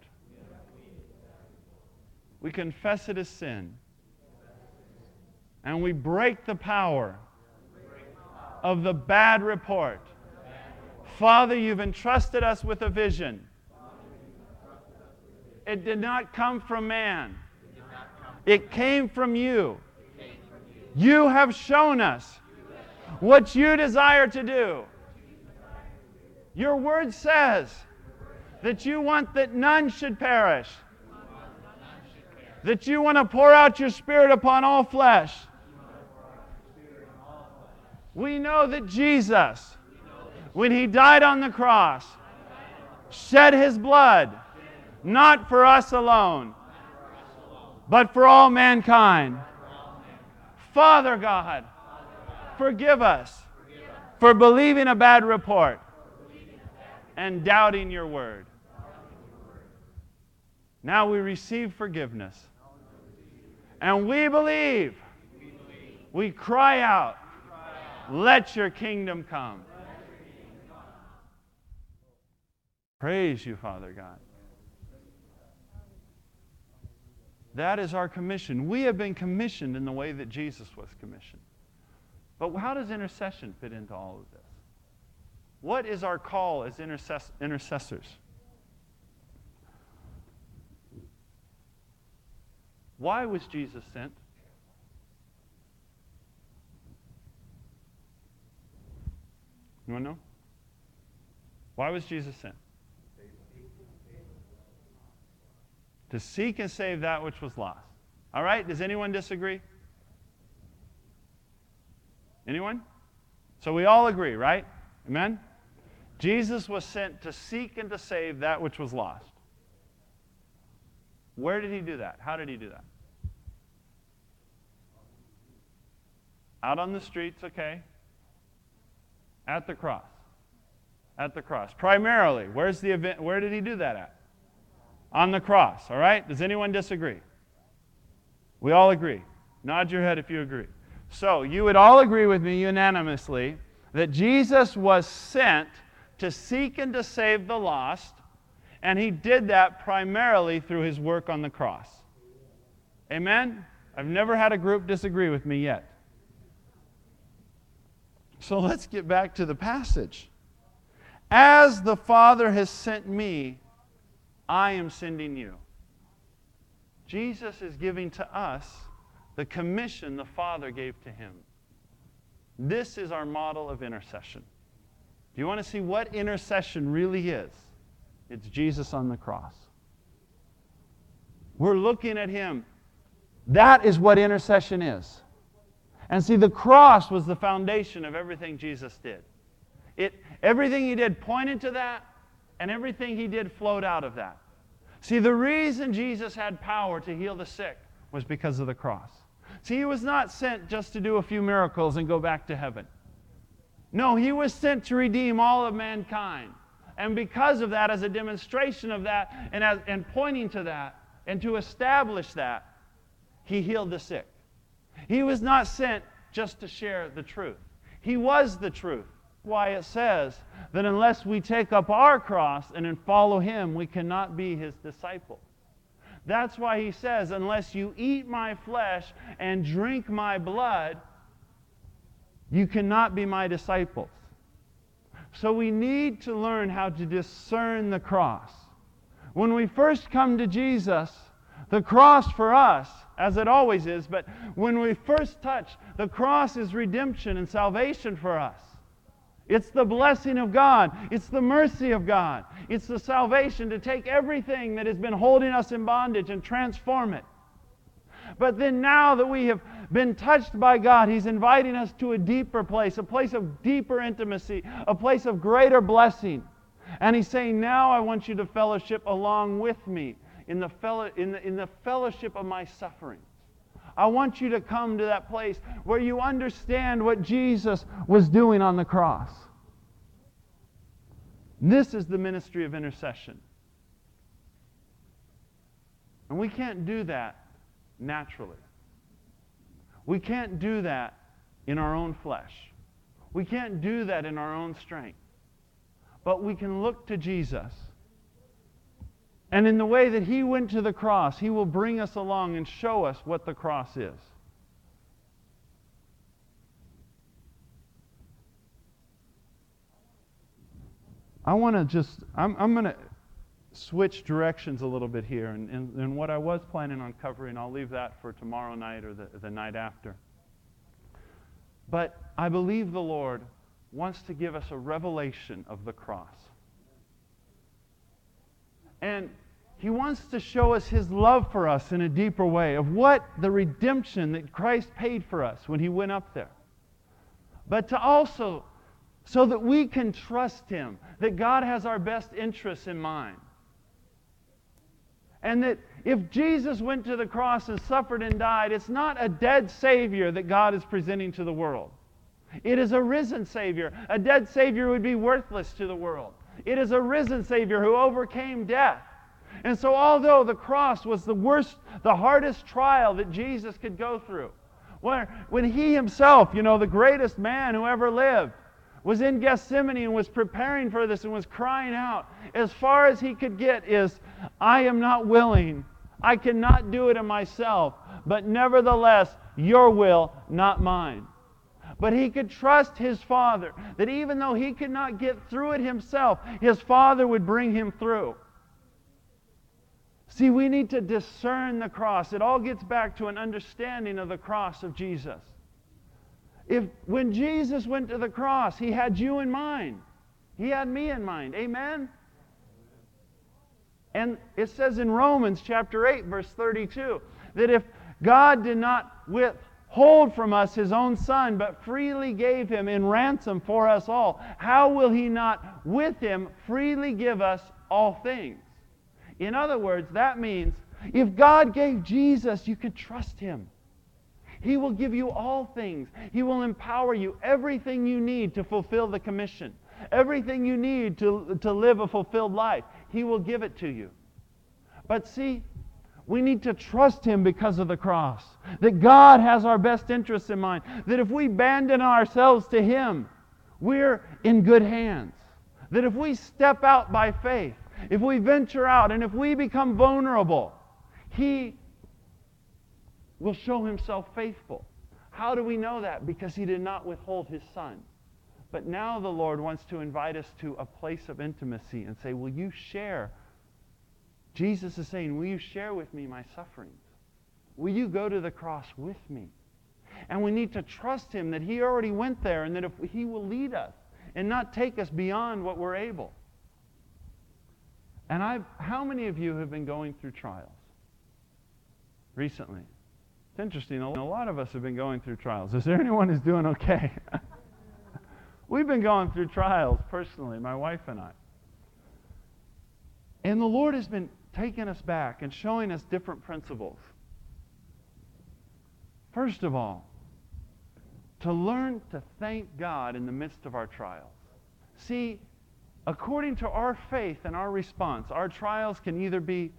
We confess it as sin. And we break the power of the bad report. Father, you've entrusted us with a vision. It did not come from man, it came from you. You have shown us what you desire to do. Your word says that you want that none should perish, that you want to pour out your spirit upon all flesh. We know that Jesus, when he died on the cross, shed his blood, not for us alone, but for all mankind. Father God, forgive us for believing a bad report and doubting your word. Now we receive forgiveness. And we believe. We cry out, let your kingdom come. Praise you, Father God. That is our commission. We have been commissioned in the way that Jesus was commissioned. But how does intercession fit into all of this? What is our call as intercess- intercessors? Why was Jesus sent? You want to know? Why was Jesus sent? To seek and save that which was lost. All right? Does anyone disagree? Anyone? So we all agree, right? Amen? Jesus was sent to seek and to save that which was lost. Where did he do that? How did he do that? Out on the streets, okay. At the cross. At the cross. Primarily, where's the event? Where did he do that at? On the cross, all right? Does anyone disagree? We all agree. Nod your head if you agree. So, you would all agree with me unanimously that Jesus was sent to seek and to save the lost, and he did that primarily through his work on the cross. Amen? I've never had a group disagree with me yet. So let's get back to the passage. As the Father has sent me, I am sending you. Jesus is giving to us the commission the Father gave to him. This is our model of intercession. Do you want to see what intercession really is? It's Jesus on the cross. We're looking at him. That is what intercession is. And see, the cross was the foundation of everything Jesus did. It, everything he did pointed to that, and everything he did flowed out of that. See, the reason Jesus had power to heal the sick was because of the cross. See, he was not sent just to do a few miracles and go back to heaven. No, he was sent to redeem all of mankind. And because of that, as a demonstration of that, and, as, and pointing to that, and to establish that, he healed the sick. He was not sent just to share the truth. He was the truth. why it says that unless we take up our cross and then follow him, we cannot be his disciple. That's why he says, unless you eat my flesh and drink my blood, you cannot be my disciples. So we need to learn how to discern the cross. When we first come to Jesus, the cross for us, as it always is, but when we first touch, the cross is redemption and salvation for us. It's the blessing of God. It's the mercy of God. It's the salvation to take everything that has been holding us in bondage and transform it. But then now that we have been touched by God, He's inviting us to a deeper place, a place of deeper intimacy, a place of greater blessing. And He's saying, Now I want you to fellowship along with me in the, fellow, in the, in the fellowship of my sufferings. I want you to come to that place where you understand what Jesus was doing on the cross. This is the ministry of intercession. And we can't do that naturally. We can't do that in our own flesh. We can't do that in our own strength. But we can look to Jesus and in the way that he went to the cross, he will bring us along and show us what the cross is. I want to just, I'm, I'm going to switch directions a little bit here. And, and, and, what I was planning on covering, I'll leave that for tomorrow night or the, the night after. But I believe the Lord wants to give us a revelation of the cross. And he wants to show us his love for us in a deeper way of what the redemption that Christ paid for us when he went up there. But to also, so that we can trust him, that God has our best interests in mind. And that if Jesus went to the cross and suffered and died, it's not a dead Savior that God is presenting to the world. It is a risen Savior. A dead Savior would be worthless to the world. It is a risen Savior who overcame death. And so, although the cross was the worst, the hardest trial that Jesus could go through, when, when he himself, you know, the greatest man who ever lived, was in Gethsemane and was preparing for this and was crying out, as far as he could get is, I am not willing. I cannot do it in myself, but nevertheless, your will, not mine. But he could trust his Father that even though he could not get through it himself, his Father would bring him through. See, we need to discern the cross. It all gets back to an understanding of the cross of Jesus. If when Jesus went to the cross, he had you in mind. He had me in mind. Amen. And it says in Romans chapter 8 verse 32 that if God did not withhold from us his own son but freely gave him in ransom for us all, how will he not with him freely give us all things? In other words, that means if God gave Jesus, you can trust him. He will give you all things. He will empower you, everything you need to fulfill the commission, everything you need to, to live a fulfilled life. He will give it to you. But see, we need to trust Him because of the cross. That God has our best interests in mind. That if we abandon ourselves to Him, we're in good hands. That if we step out by faith, if we venture out and if we become vulnerable, He will show Himself faithful. How do we know that? Because He did not withhold His Son. But now the Lord wants to invite us to a place of intimacy and say, Will you share? Jesus is saying, Will you share with me my sufferings? Will you go to the cross with me? And we need to trust Him that He already went there and that if He will lead us and not take us beyond what we're able. And I've, how many of you have been going through trials recently? It's interesting. A lot of us have been going through trials. Is there anyone who's doing okay? We've been going through trials personally, my wife and I. And the Lord has been taking us back and showing us different principles. First of all, to learn to thank God in the midst of our trials. See, according to our faith and our response, our trials can either be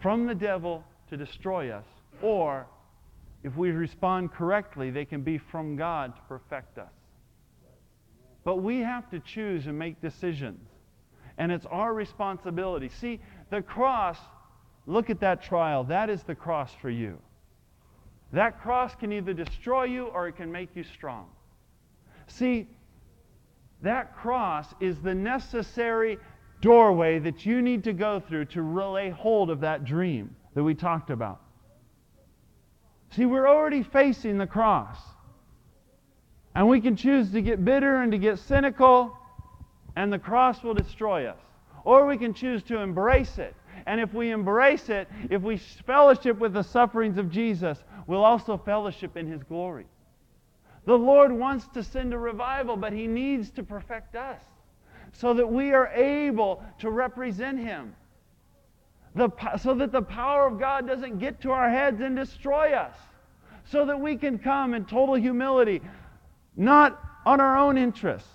from the devil to destroy us, or if we respond correctly, they can be from God to perfect us. But we have to choose and make decisions. And it's our responsibility. See, the cross, look at that trial. That is the cross for you. That cross can either destroy you or it can make you strong. See, that cross is the necessary doorway that you need to go through to lay hold of that dream that we talked about. See, we're already facing the cross. And we can choose to get bitter and to get cynical, and the cross will destroy us. Or we can choose to embrace it. And if we embrace it, if we fellowship with the sufferings of Jesus, we'll also fellowship in his glory. The Lord wants to send a revival, but he needs to perfect us so that we are able to represent him. The, so that the power of God doesn't get to our heads and destroy us. So that we can come in total humility, not on our own interests,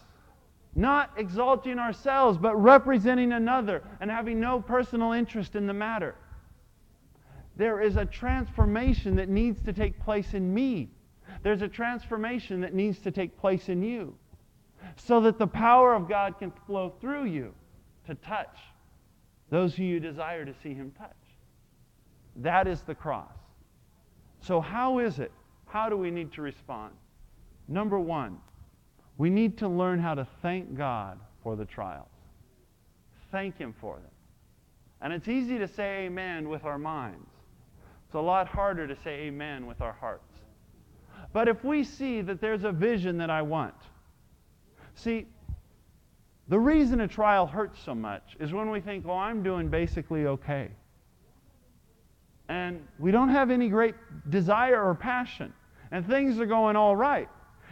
not exalting ourselves, but representing another and having no personal interest in the matter. There is a transformation that needs to take place in me. There's a transformation that needs to take place in you so that the power of God can flow through you to touch those who you desire to see Him touch. That is the cross. So, how is it? How do we need to respond? Number one, we need to learn how to thank God for the trials. Thank Him for them. And it's easy to say amen with our minds. It's a lot harder to say amen with our hearts. But if we see that there's a vision that I want, see, the reason a trial hurts so much is when we think, oh, I'm doing basically okay. And we don't have any great desire or passion. And things are going all right.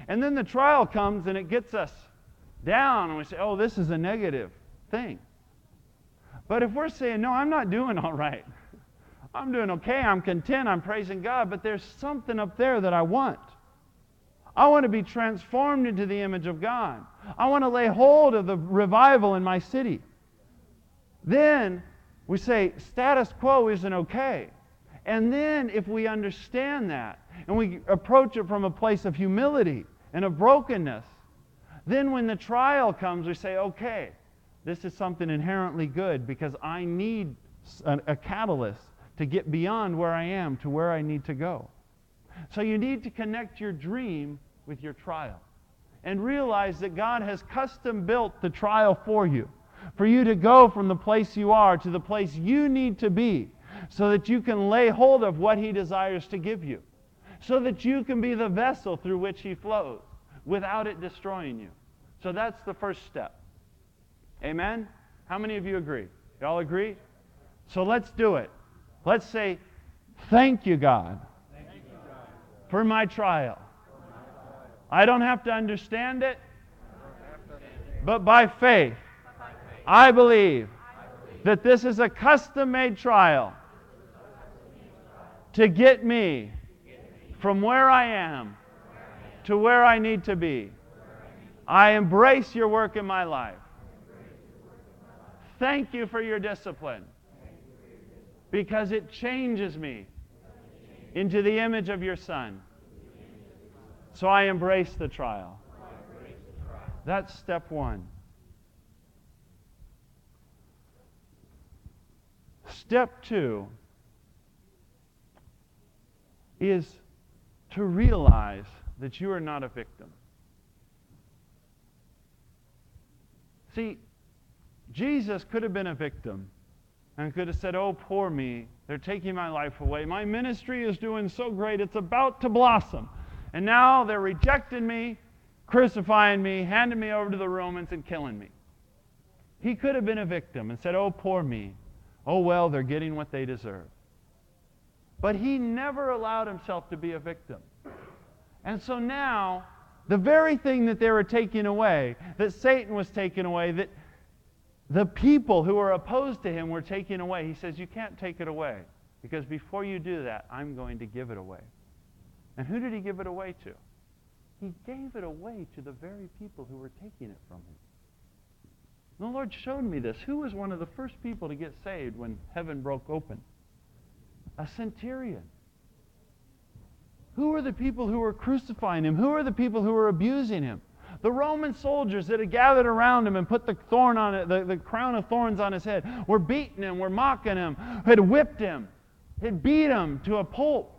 And then the trial comes and it gets us down, and we say, oh, this is a negative thing. But if we're saying, no, I'm not doing all right, I'm doing okay, I'm content, I'm praising God, but there's something up there that I want. I want to be transformed into the image of God. I want to lay hold of the revival in my city. Then we say, status quo isn't okay. And then, if we understand that and we approach it from a place of humility and of brokenness, then when the trial comes, we say, okay, this is something inherently good because I need a, a catalyst to get beyond where I am to where I need to go. So you need to connect your dream with your trial and realize that God has custom built the trial for you, for you to go from the place you are to the place you need to be so that you can lay hold of what He desires to give you, so that you can be the vessel through which He flows without it destroying you. So that's the first step. Amen? How many of you agree? Y'all agree? So let's do it. Let's say, Thank you, God, for my trial. I don't have to understand it, but by faith, I believe that this is a custom made trial to get me from where I am to where I need to be. I embrace your work in my life. Thank you for your discipline because it changes me into the image of your Son. So I embrace the trial. That's step one. Step two is to realize that you are not a victim. See, Jesus could have been a victim and could have said, Oh, poor me. They're taking my life away. My ministry is doing so great, it's about to blossom. And now they're rejecting me, crucifying me, handing me over to the Romans, and killing me. He could have been a victim and said, Oh, poor me. Oh, well, they're getting what they deserve. But he never allowed himself to be a victim. And so now, the very thing that they were taking away, that Satan was taking away, that the people who were opposed to him were taking away, he says, You can't take it away. Because before you do that, I'm going to give it away. And who did he give it away to? He gave it away to the very people who were taking it from him. the Lord showed me this. Who was one of the first people to get saved when heaven broke open? a centurion. Who were the people who were crucifying him? Who were the people who were abusing him? The Roman soldiers that had gathered around him and put the thorn on it, the, the crown of thorns on his head, were beating him, were mocking him, had whipped him, had beat him to a pulp.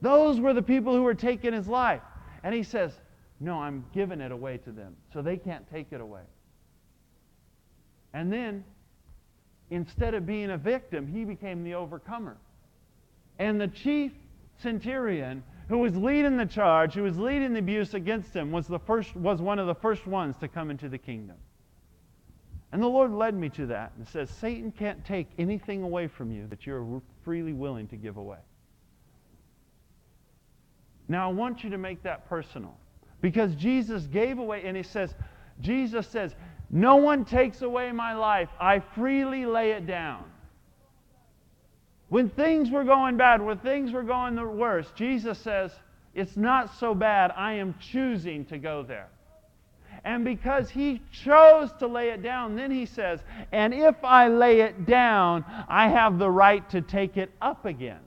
Those were the people who were taking his life. And he says, No, I'm giving it away to them, so they can't take it away. And then, instead of being a victim, he became the overcomer. And the chief centurion who was leading the charge, who was leading the abuse against him, was, the first, was one of the first ones to come into the kingdom. And the Lord led me to that and says, Satan can't take anything away from you that you're freely willing to give away. Now, I want you to make that personal because Jesus gave away, and he says, Jesus says, No one takes away my life. I freely lay it down. When things were going bad, when things were going the worst, Jesus says, It's not so bad. I am choosing to go there. And because he chose to lay it down, then he says, And if I lay it down, I have the right to take it up again.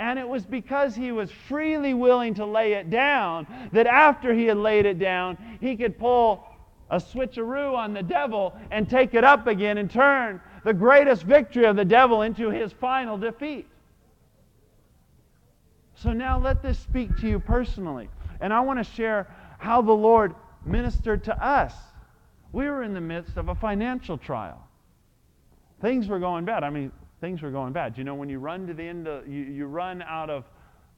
And it was because he was freely willing to lay it down that after he had laid it down, he could pull a switcheroo on the devil and take it up again and turn the greatest victory of the devil into his final defeat. So now let this speak to you personally. And I want to share how the Lord ministered to us. We were in the midst of a financial trial. Things were going bad. I mean, things were going bad. You know, when you run to the end of, you, you run out of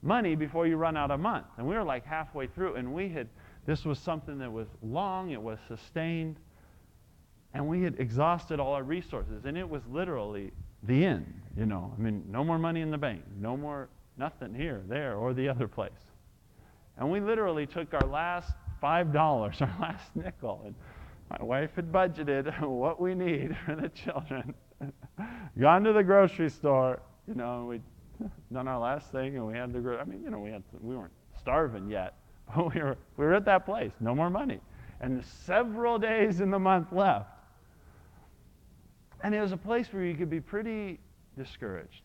money before you run out of month. And we were like halfway through, and we had, this was something that was long, it was sustained. And we had exhausted all our resources, and it was literally the end. You know, I mean, no more money in the bank, no more, nothing here, there, or the other place. And we literally took our last $5, our last nickel, and my wife had budgeted what we need for the children. Gone to the grocery store, you know, we'd done our last thing, and we had the, gro- I mean, you know, we, had, we weren't starving yet, but we were, we were at that place, no more money. And several days in the month left. And it was a place where you could be pretty discouraged.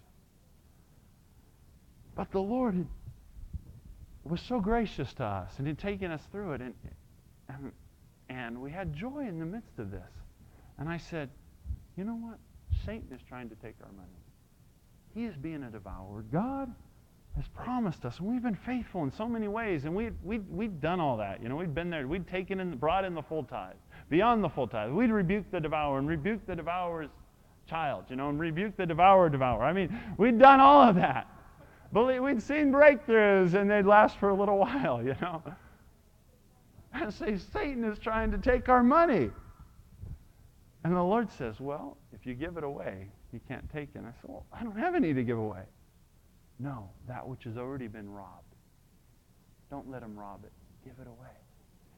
But the Lord had, was so gracious to us and had taken us through it. And, and, and we had joy in the midst of this. And I said, you know what? Satan is trying to take our money. He is being a devourer. God has promised us, and we've been faithful in so many ways, and we, we, we've done all that. You know, we've been there. We'd taken in, brought in the full tithe beyond the full tithe. We'd rebuke the devourer and rebuke the devourer's child, you know, and rebuke the devourer, devourer. I mean, we'd done all of that. But we'd seen breakthroughs and they'd last for a little while, you know. And say, Satan is trying to take our money. And the Lord says, Well, if you give it away, you can't take it. And I said, Well, I don't have any to give away. No, that which has already been robbed. Don't let him rob it. Give it away.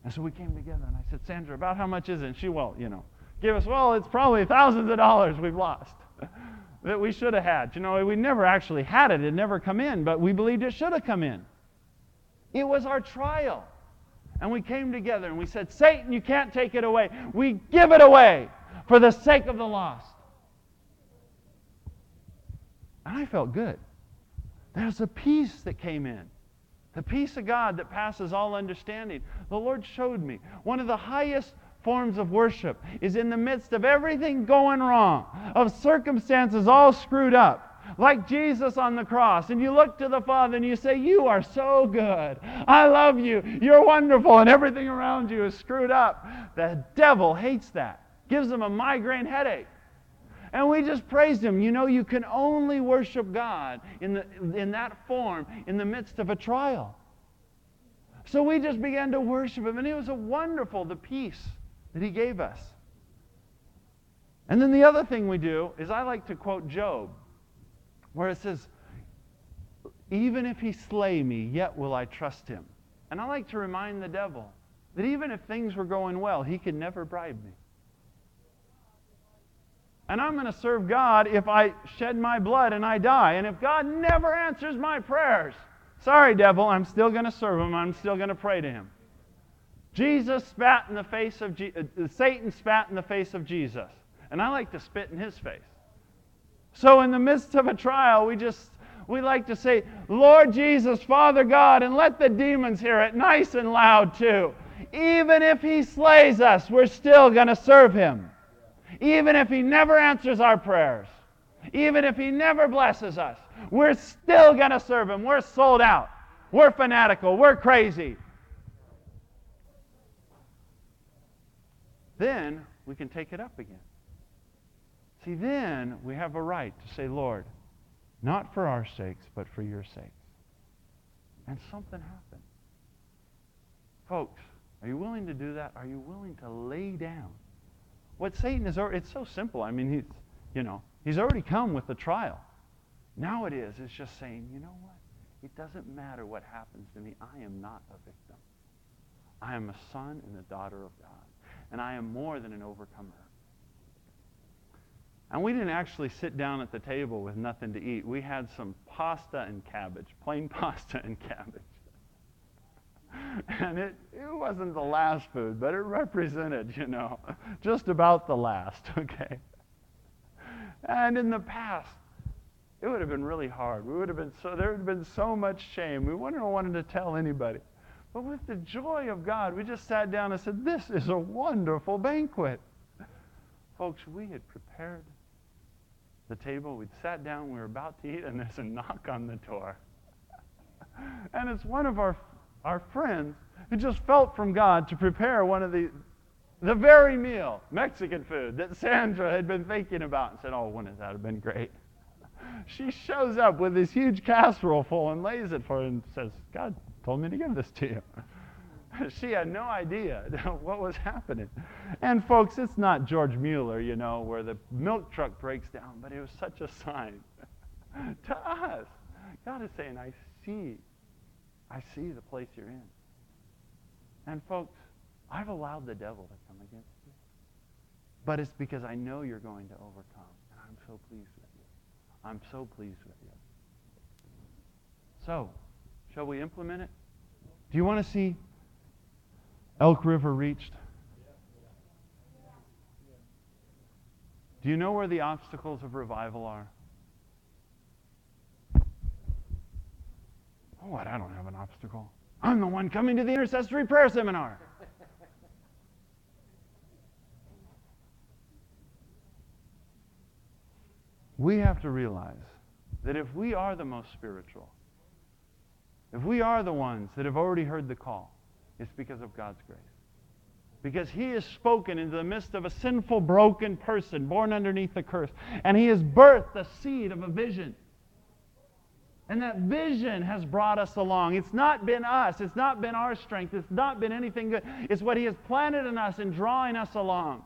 And so we came together and I said, Sandra, about how much is it? And she, well, you know, give us, well, it's probably thousands of dollars we've lost that we should have had. You know, we never actually had it. It never come in, but we believed it should have come in. It was our trial. And we came together and we said, Satan, you can't take it away. We give it away for the sake of the lost. And I felt good. There's a peace that came in. The peace of God that passes all understanding. The Lord showed me one of the highest forms of worship is in the midst of everything going wrong, of circumstances all screwed up. Like Jesus on the cross, and you look to the Father and you say, You are so good. I love you. You're wonderful, and everything around you is screwed up. The devil hates that, gives him a migraine headache. And we just praised him. You know, you can only worship God in, the, in that form in the midst of a trial. So we just began to worship him, and it was a wonderful, the peace that he gave us. And then the other thing we do is I like to quote Job, where it says, Even if he slay me, yet will I trust him. And I like to remind the devil that even if things were going well, he could never bribe me. And I'm going to serve God if I shed my blood and I die. And if God never answers my prayers, sorry, devil, I'm still going to serve him. I'm still going to pray to him. Jesus spat in the face of Je- uh, Satan spat in the face of Jesus. And I like to spit in his face. So in the midst of a trial, we just we like to say, "Lord Jesus, Father God," and let the demons hear it nice and loud too. Even if he slays us, we're still going to serve him. Even if he never answers our prayers, even if he never blesses us, we're still going to serve him. We're sold out. We're fanatical. We're crazy. Then we can take it up again. See, then we have a right to say, Lord, not for our sakes, but for your sakes. And something happened. Folks, are you willing to do that? Are you willing to lay down? What Satan is, it's so simple. I mean, he's, you know, he's already come with the trial. Now it is, it's just saying, you know what? It doesn't matter what happens to me. I am not a victim. I am a son and a daughter of God. And I am more than an overcomer. And we didn't actually sit down at the table with nothing to eat. We had some pasta and cabbage, plain pasta and cabbage. And it, it wasn't the last food, but it represented, you know, just about the last, okay? And in the past, it would have been really hard. We would have been so, there would have been so much shame. We wouldn't have wanted to tell anybody. But with the joy of God, we just sat down and said, This is a wonderful banquet. Folks, we had prepared the table. We'd sat down, we were about to eat, and there's a knock on the door. and it's one of our, our friends who just felt from God to prepare one of the, the very meal, Mexican food, that Sandra had been thinking about and said, Oh, wouldn't that have been great? She shows up with this huge casserole full and lays it for him and says, God told me to give this to you. she had no idea what was happening. And folks, it's not George Mueller, you know, where the milk truck breaks down, but it was such a sign to us. God is saying, I see. I see the place you're in. And folks, I've allowed the devil to come against you. But it's because I know you're going to overcome. And I'm so pleased with you. I'm so pleased with you. So, shall we implement it? Do you want to see Elk River reached? Do you know where the obstacles of revival are? Oh, what? I don't have an obstacle. I'm the one coming to the intercessory prayer seminar. we have to realize that if we are the most spiritual, if we are the ones that have already heard the call, it's because of God's grace. Because He has spoken into the midst of a sinful, broken person born underneath the curse. And He has birthed the seed of a vision. And that vision has brought us along. It's not been us. It's not been our strength. It's not been anything good. It's what He has planted in us and drawing us along.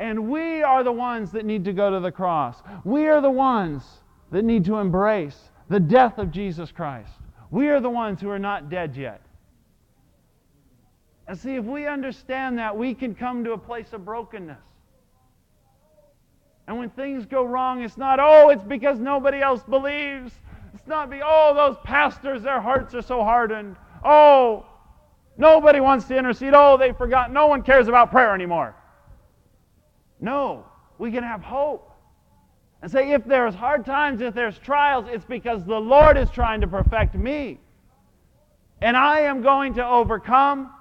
And we are the ones that need to go to the cross. We are the ones that need to embrace the death of Jesus Christ. We are the ones who are not dead yet. And see, if we understand that, we can come to a place of brokenness. And when things go wrong, it's not, oh, it's because nobody else believes. It's not be, oh, those pastors, their hearts are so hardened. Oh, nobody wants to intercede. Oh, they forgot. No one cares about prayer anymore. No, we can have hope. And say, if there's hard times, if there's trials, it's because the Lord is trying to perfect me. And I am going to overcome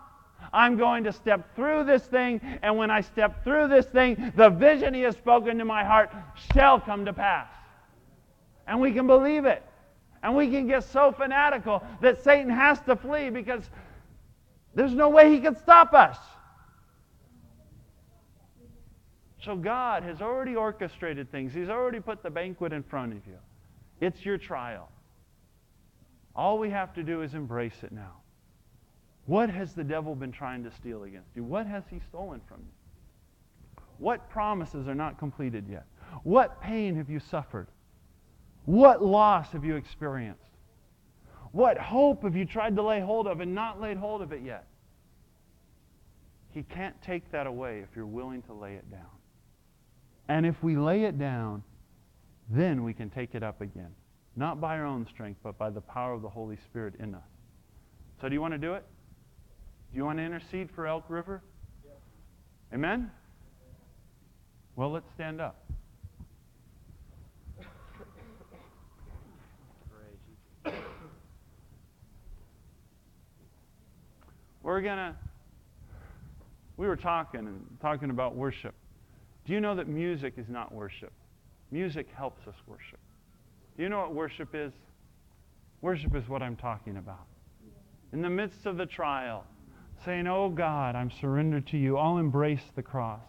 I'm going to step through this thing, and when I step through this thing, the vision He has spoken to my heart shall come to pass. And we can believe it. And we can get so fanatical that Satan has to flee because there's no way he can stop us. So God has already orchestrated things. He's already put the banquet in front of you. It's your trial. All we have to do is embrace it now. What has the devil been trying to steal against you? What has he stolen from you? What promises are not completed yet? What pain have you suffered? What loss have you experienced? What hope have you tried to lay hold of and not laid hold of it yet? He can't take that away if you're willing to lay it down. And if we lay it down, then we can take it up again. Not by our own strength, but by the power of the Holy Spirit in us. So, do you want to do it? Do you want to intercede for Elk River? Yes. Amen? Well, let's stand up. We're going to We were talking and talking about worship. Do you know that music is not worship? Music helps us worship. Do you know what worship is? Worship is what I'm talking about. In the midst of the trial, saying, Oh God, I'm surrendered to you. I'll embrace the cross.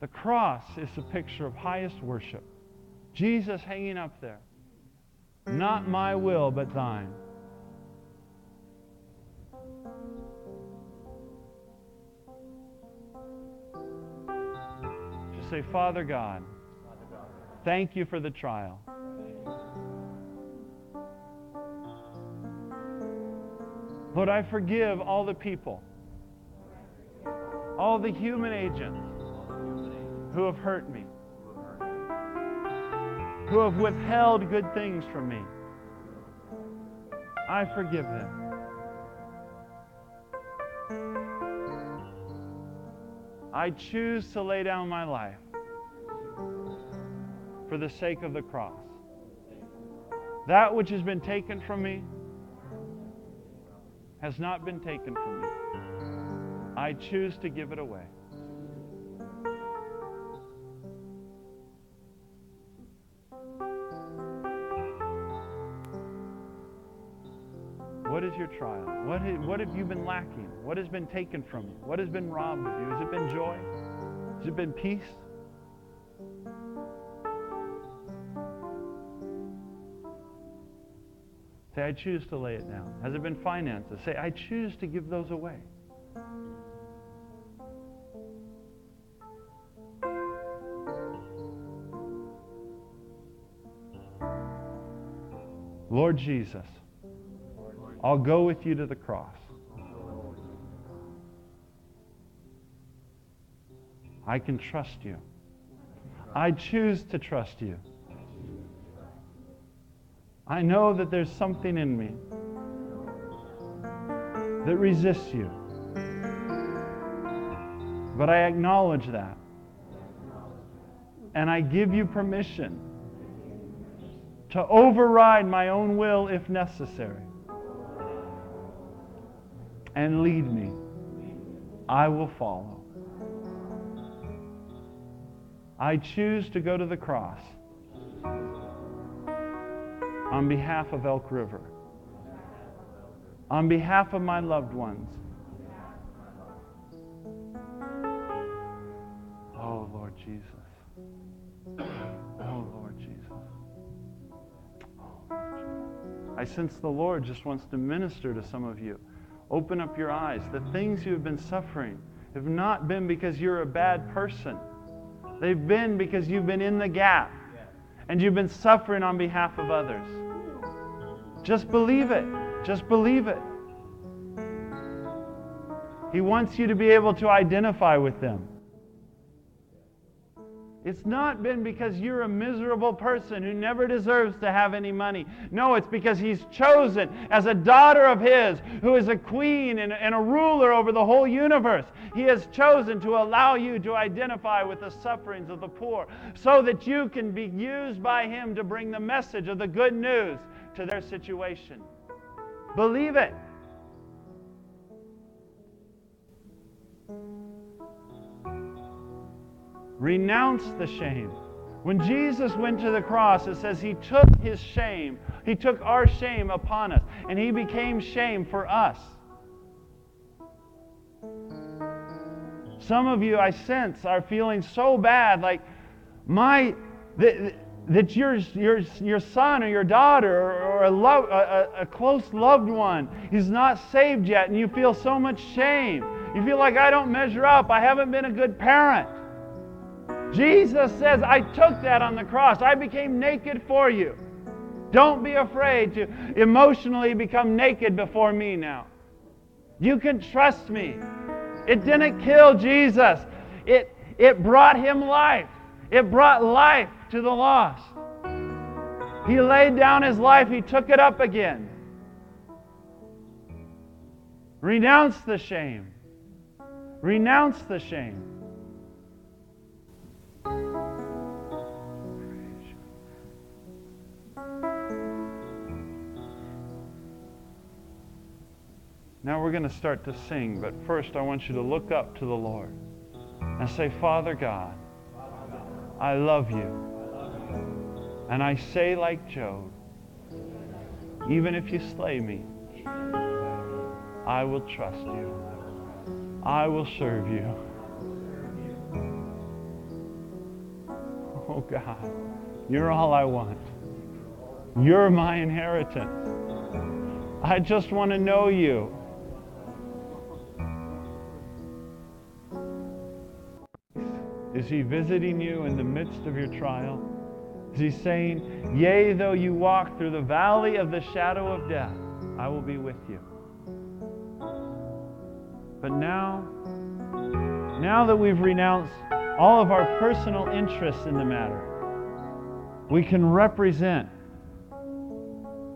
The cross is the picture of highest worship. Jesus hanging up there. Not my will, but thine. Say, Father God, thank you for the trial. Lord, I forgive all the people, all the human agents who have hurt me, who have withheld good things from me. I forgive them. I choose to lay down my life for the sake of the cross. That which has been taken from me has not been taken from me. I choose to give it away. Trial? What, ha- what have you been lacking? What has been taken from you? What has been robbed of you? Has it been joy? Has it been peace? Say, I choose to lay it down. Has it been finances? Say, I choose to give those away. Lord Jesus, I'll go with you to the cross. I can trust you. I choose to trust you. I know that there's something in me that resists you. But I acknowledge that. And I give you permission to override my own will if necessary. And lead me. I will follow. I choose to go to the cross on behalf of Elk River, on behalf of my loved ones. Oh, Lord Jesus. Oh, Lord Jesus. Oh, Lord Jesus. I sense the Lord just wants to minister to some of you. Open up your eyes. The things you have been suffering have not been because you're a bad person. They've been because you've been in the gap and you've been suffering on behalf of others. Just believe it. Just believe it. He wants you to be able to identify with them. It's not been because you're a miserable person who never deserves to have any money. No, it's because He's chosen as a daughter of His, who is a queen and, and, a ruler over the whole universe. He has chosen to allow you to identify with the sufferings of the poor so that you can be used by Him to bring the message of the good news to their situation. Believe it. Renounce the shame. When Jesus went to the cross, it says he took his shame, he took our shame upon us, and he became shame for us. Some of you, I sense, are feeling so bad, like my that, that your, your, your son or your daughter or, a, love, a, a close loved one is not saved yet, and you feel so much shame. You feel like I don't measure up. I haven't been a good parent. Jesus says, I took that on the cross. I became naked for you. Don't be afraid to emotionally become naked before me now. You can trust me. It didn't kill Jesus, it, it brought him life. It brought life to the lost. He laid down his life, he took it up again. Renounce the shame. Renounce the shame. Now we're going to start to sing, but first I want you to look up to the Lord and say, Father God, I love you. And I say, like Job, even if you slay me, I will trust you. I will serve you. Oh God, you're all I want. You're my inheritance. I just want to know you. Is he visiting you in the midst of your trial? Is he saying, Yea, though you walk through the valley of the shadow of death, I will be with you. But now, now that we've renounced all of our personal interests in the matter, we can represent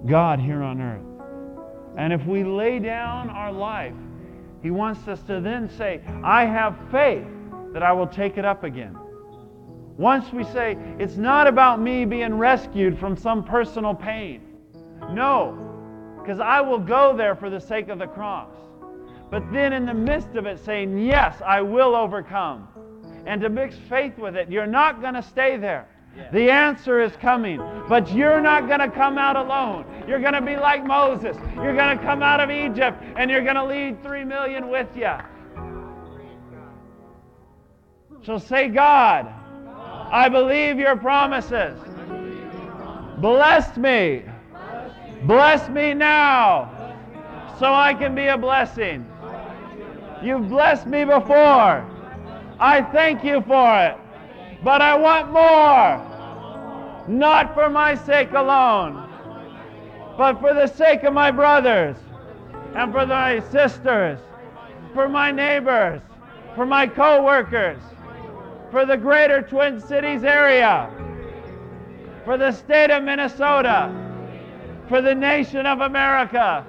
God here on earth. And if we lay down our life, He wants us to then say, I have faith that I will take it up again. Once we say, it's not about me being rescued from some personal pain. No, because I will go there for the sake of the cross. But then in the midst of it, saying, yes, I will overcome. And to mix faith with it, you're not going to stay there. The answer is coming, but you're not going to come out alone. You're going to be like Moses. You're going to come out of Egypt and you're going to lead three million with you. So say, God, I believe your promises. Bless me. Bless me now so I can be a blessing. You've blessed me before. I thank you for it. But I want more. Not for my sake alone, but for the sake of my brothers and for my sisters, for my neighbors, for my co workers, for the greater Twin Cities area, for the state of Minnesota, for the nation of America.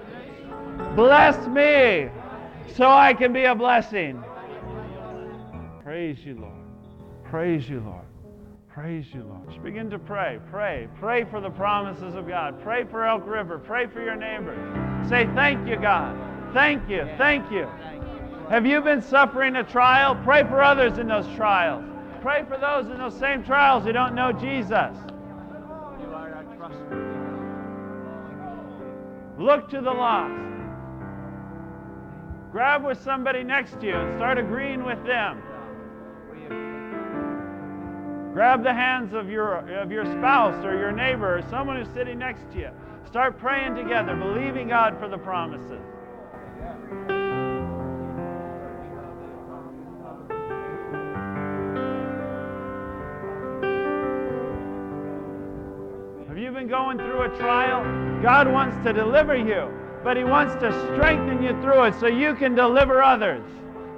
Bless me so I can be a blessing. Praise you, Lord. Praise you, Lord. Praise you, Lord. Just begin to pray. Pray. Pray for the promises of God. Pray for Elk River. Pray for your neighbors. Say, Thank you, God. Thank you. Thank you. Have you been suffering a trial? Pray for others in those trials. Pray for those in those same trials who don't know Jesus. Look to the lost. Grab with somebody next to you and start agreeing with them. Grab the hands of your, of your spouse or your neighbor or someone who's sitting next to you. Start praying together, believing God for the promises. Going through a trial? God wants to deliver you, but He wants to strengthen you through it so you can deliver others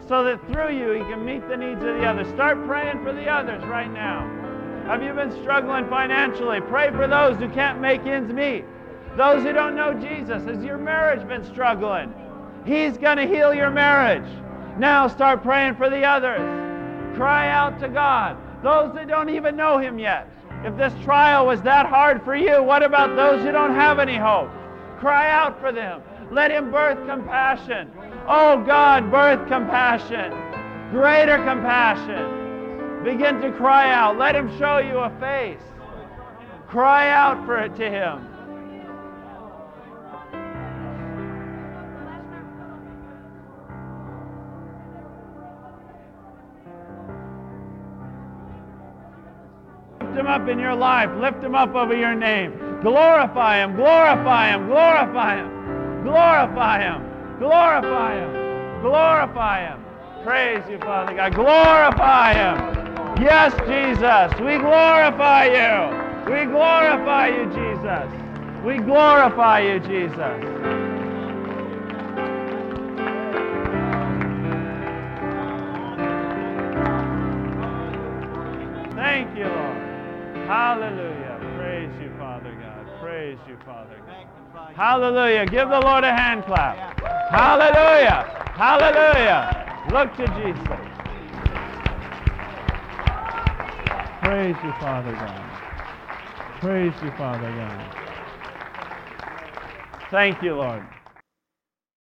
so that through you he can meet the needs of the others. Start praying for the others right now. Have you been struggling financially? Pray for those who can't make ends meet. Those who don't know Jesus. Has your marriage been struggling? He's going to heal your marriage. Now start praying for the others. Cry out to God. Those that don't even know Him yet. If this trial was that hard for you, what about those who don't have any hope? Cry out for them. Let Him birth compassion. Oh God, birth compassion, greater compassion. Begin to cry out. Let Him show you a face. Cry out for it to Him. Him up in your life. Lift Him up over your name. Glorify Him, glorify Him, glorify Him, glorify Him. Glorify Him. Glorify Him. Praise you, Father God. Glorify Him. Yes, Jesus. We glorify you. We glorify you, Jesus. We glorify you, Jesus. Thank you. Hallelujah. Praise you, Father God. Praise you, Father God. Hallelujah. Give the Lord a hand clap. Hallelujah. Hallelujah. Look to Jesus. Praise you, Father God. Praise you, Father God. Thank you, Lord.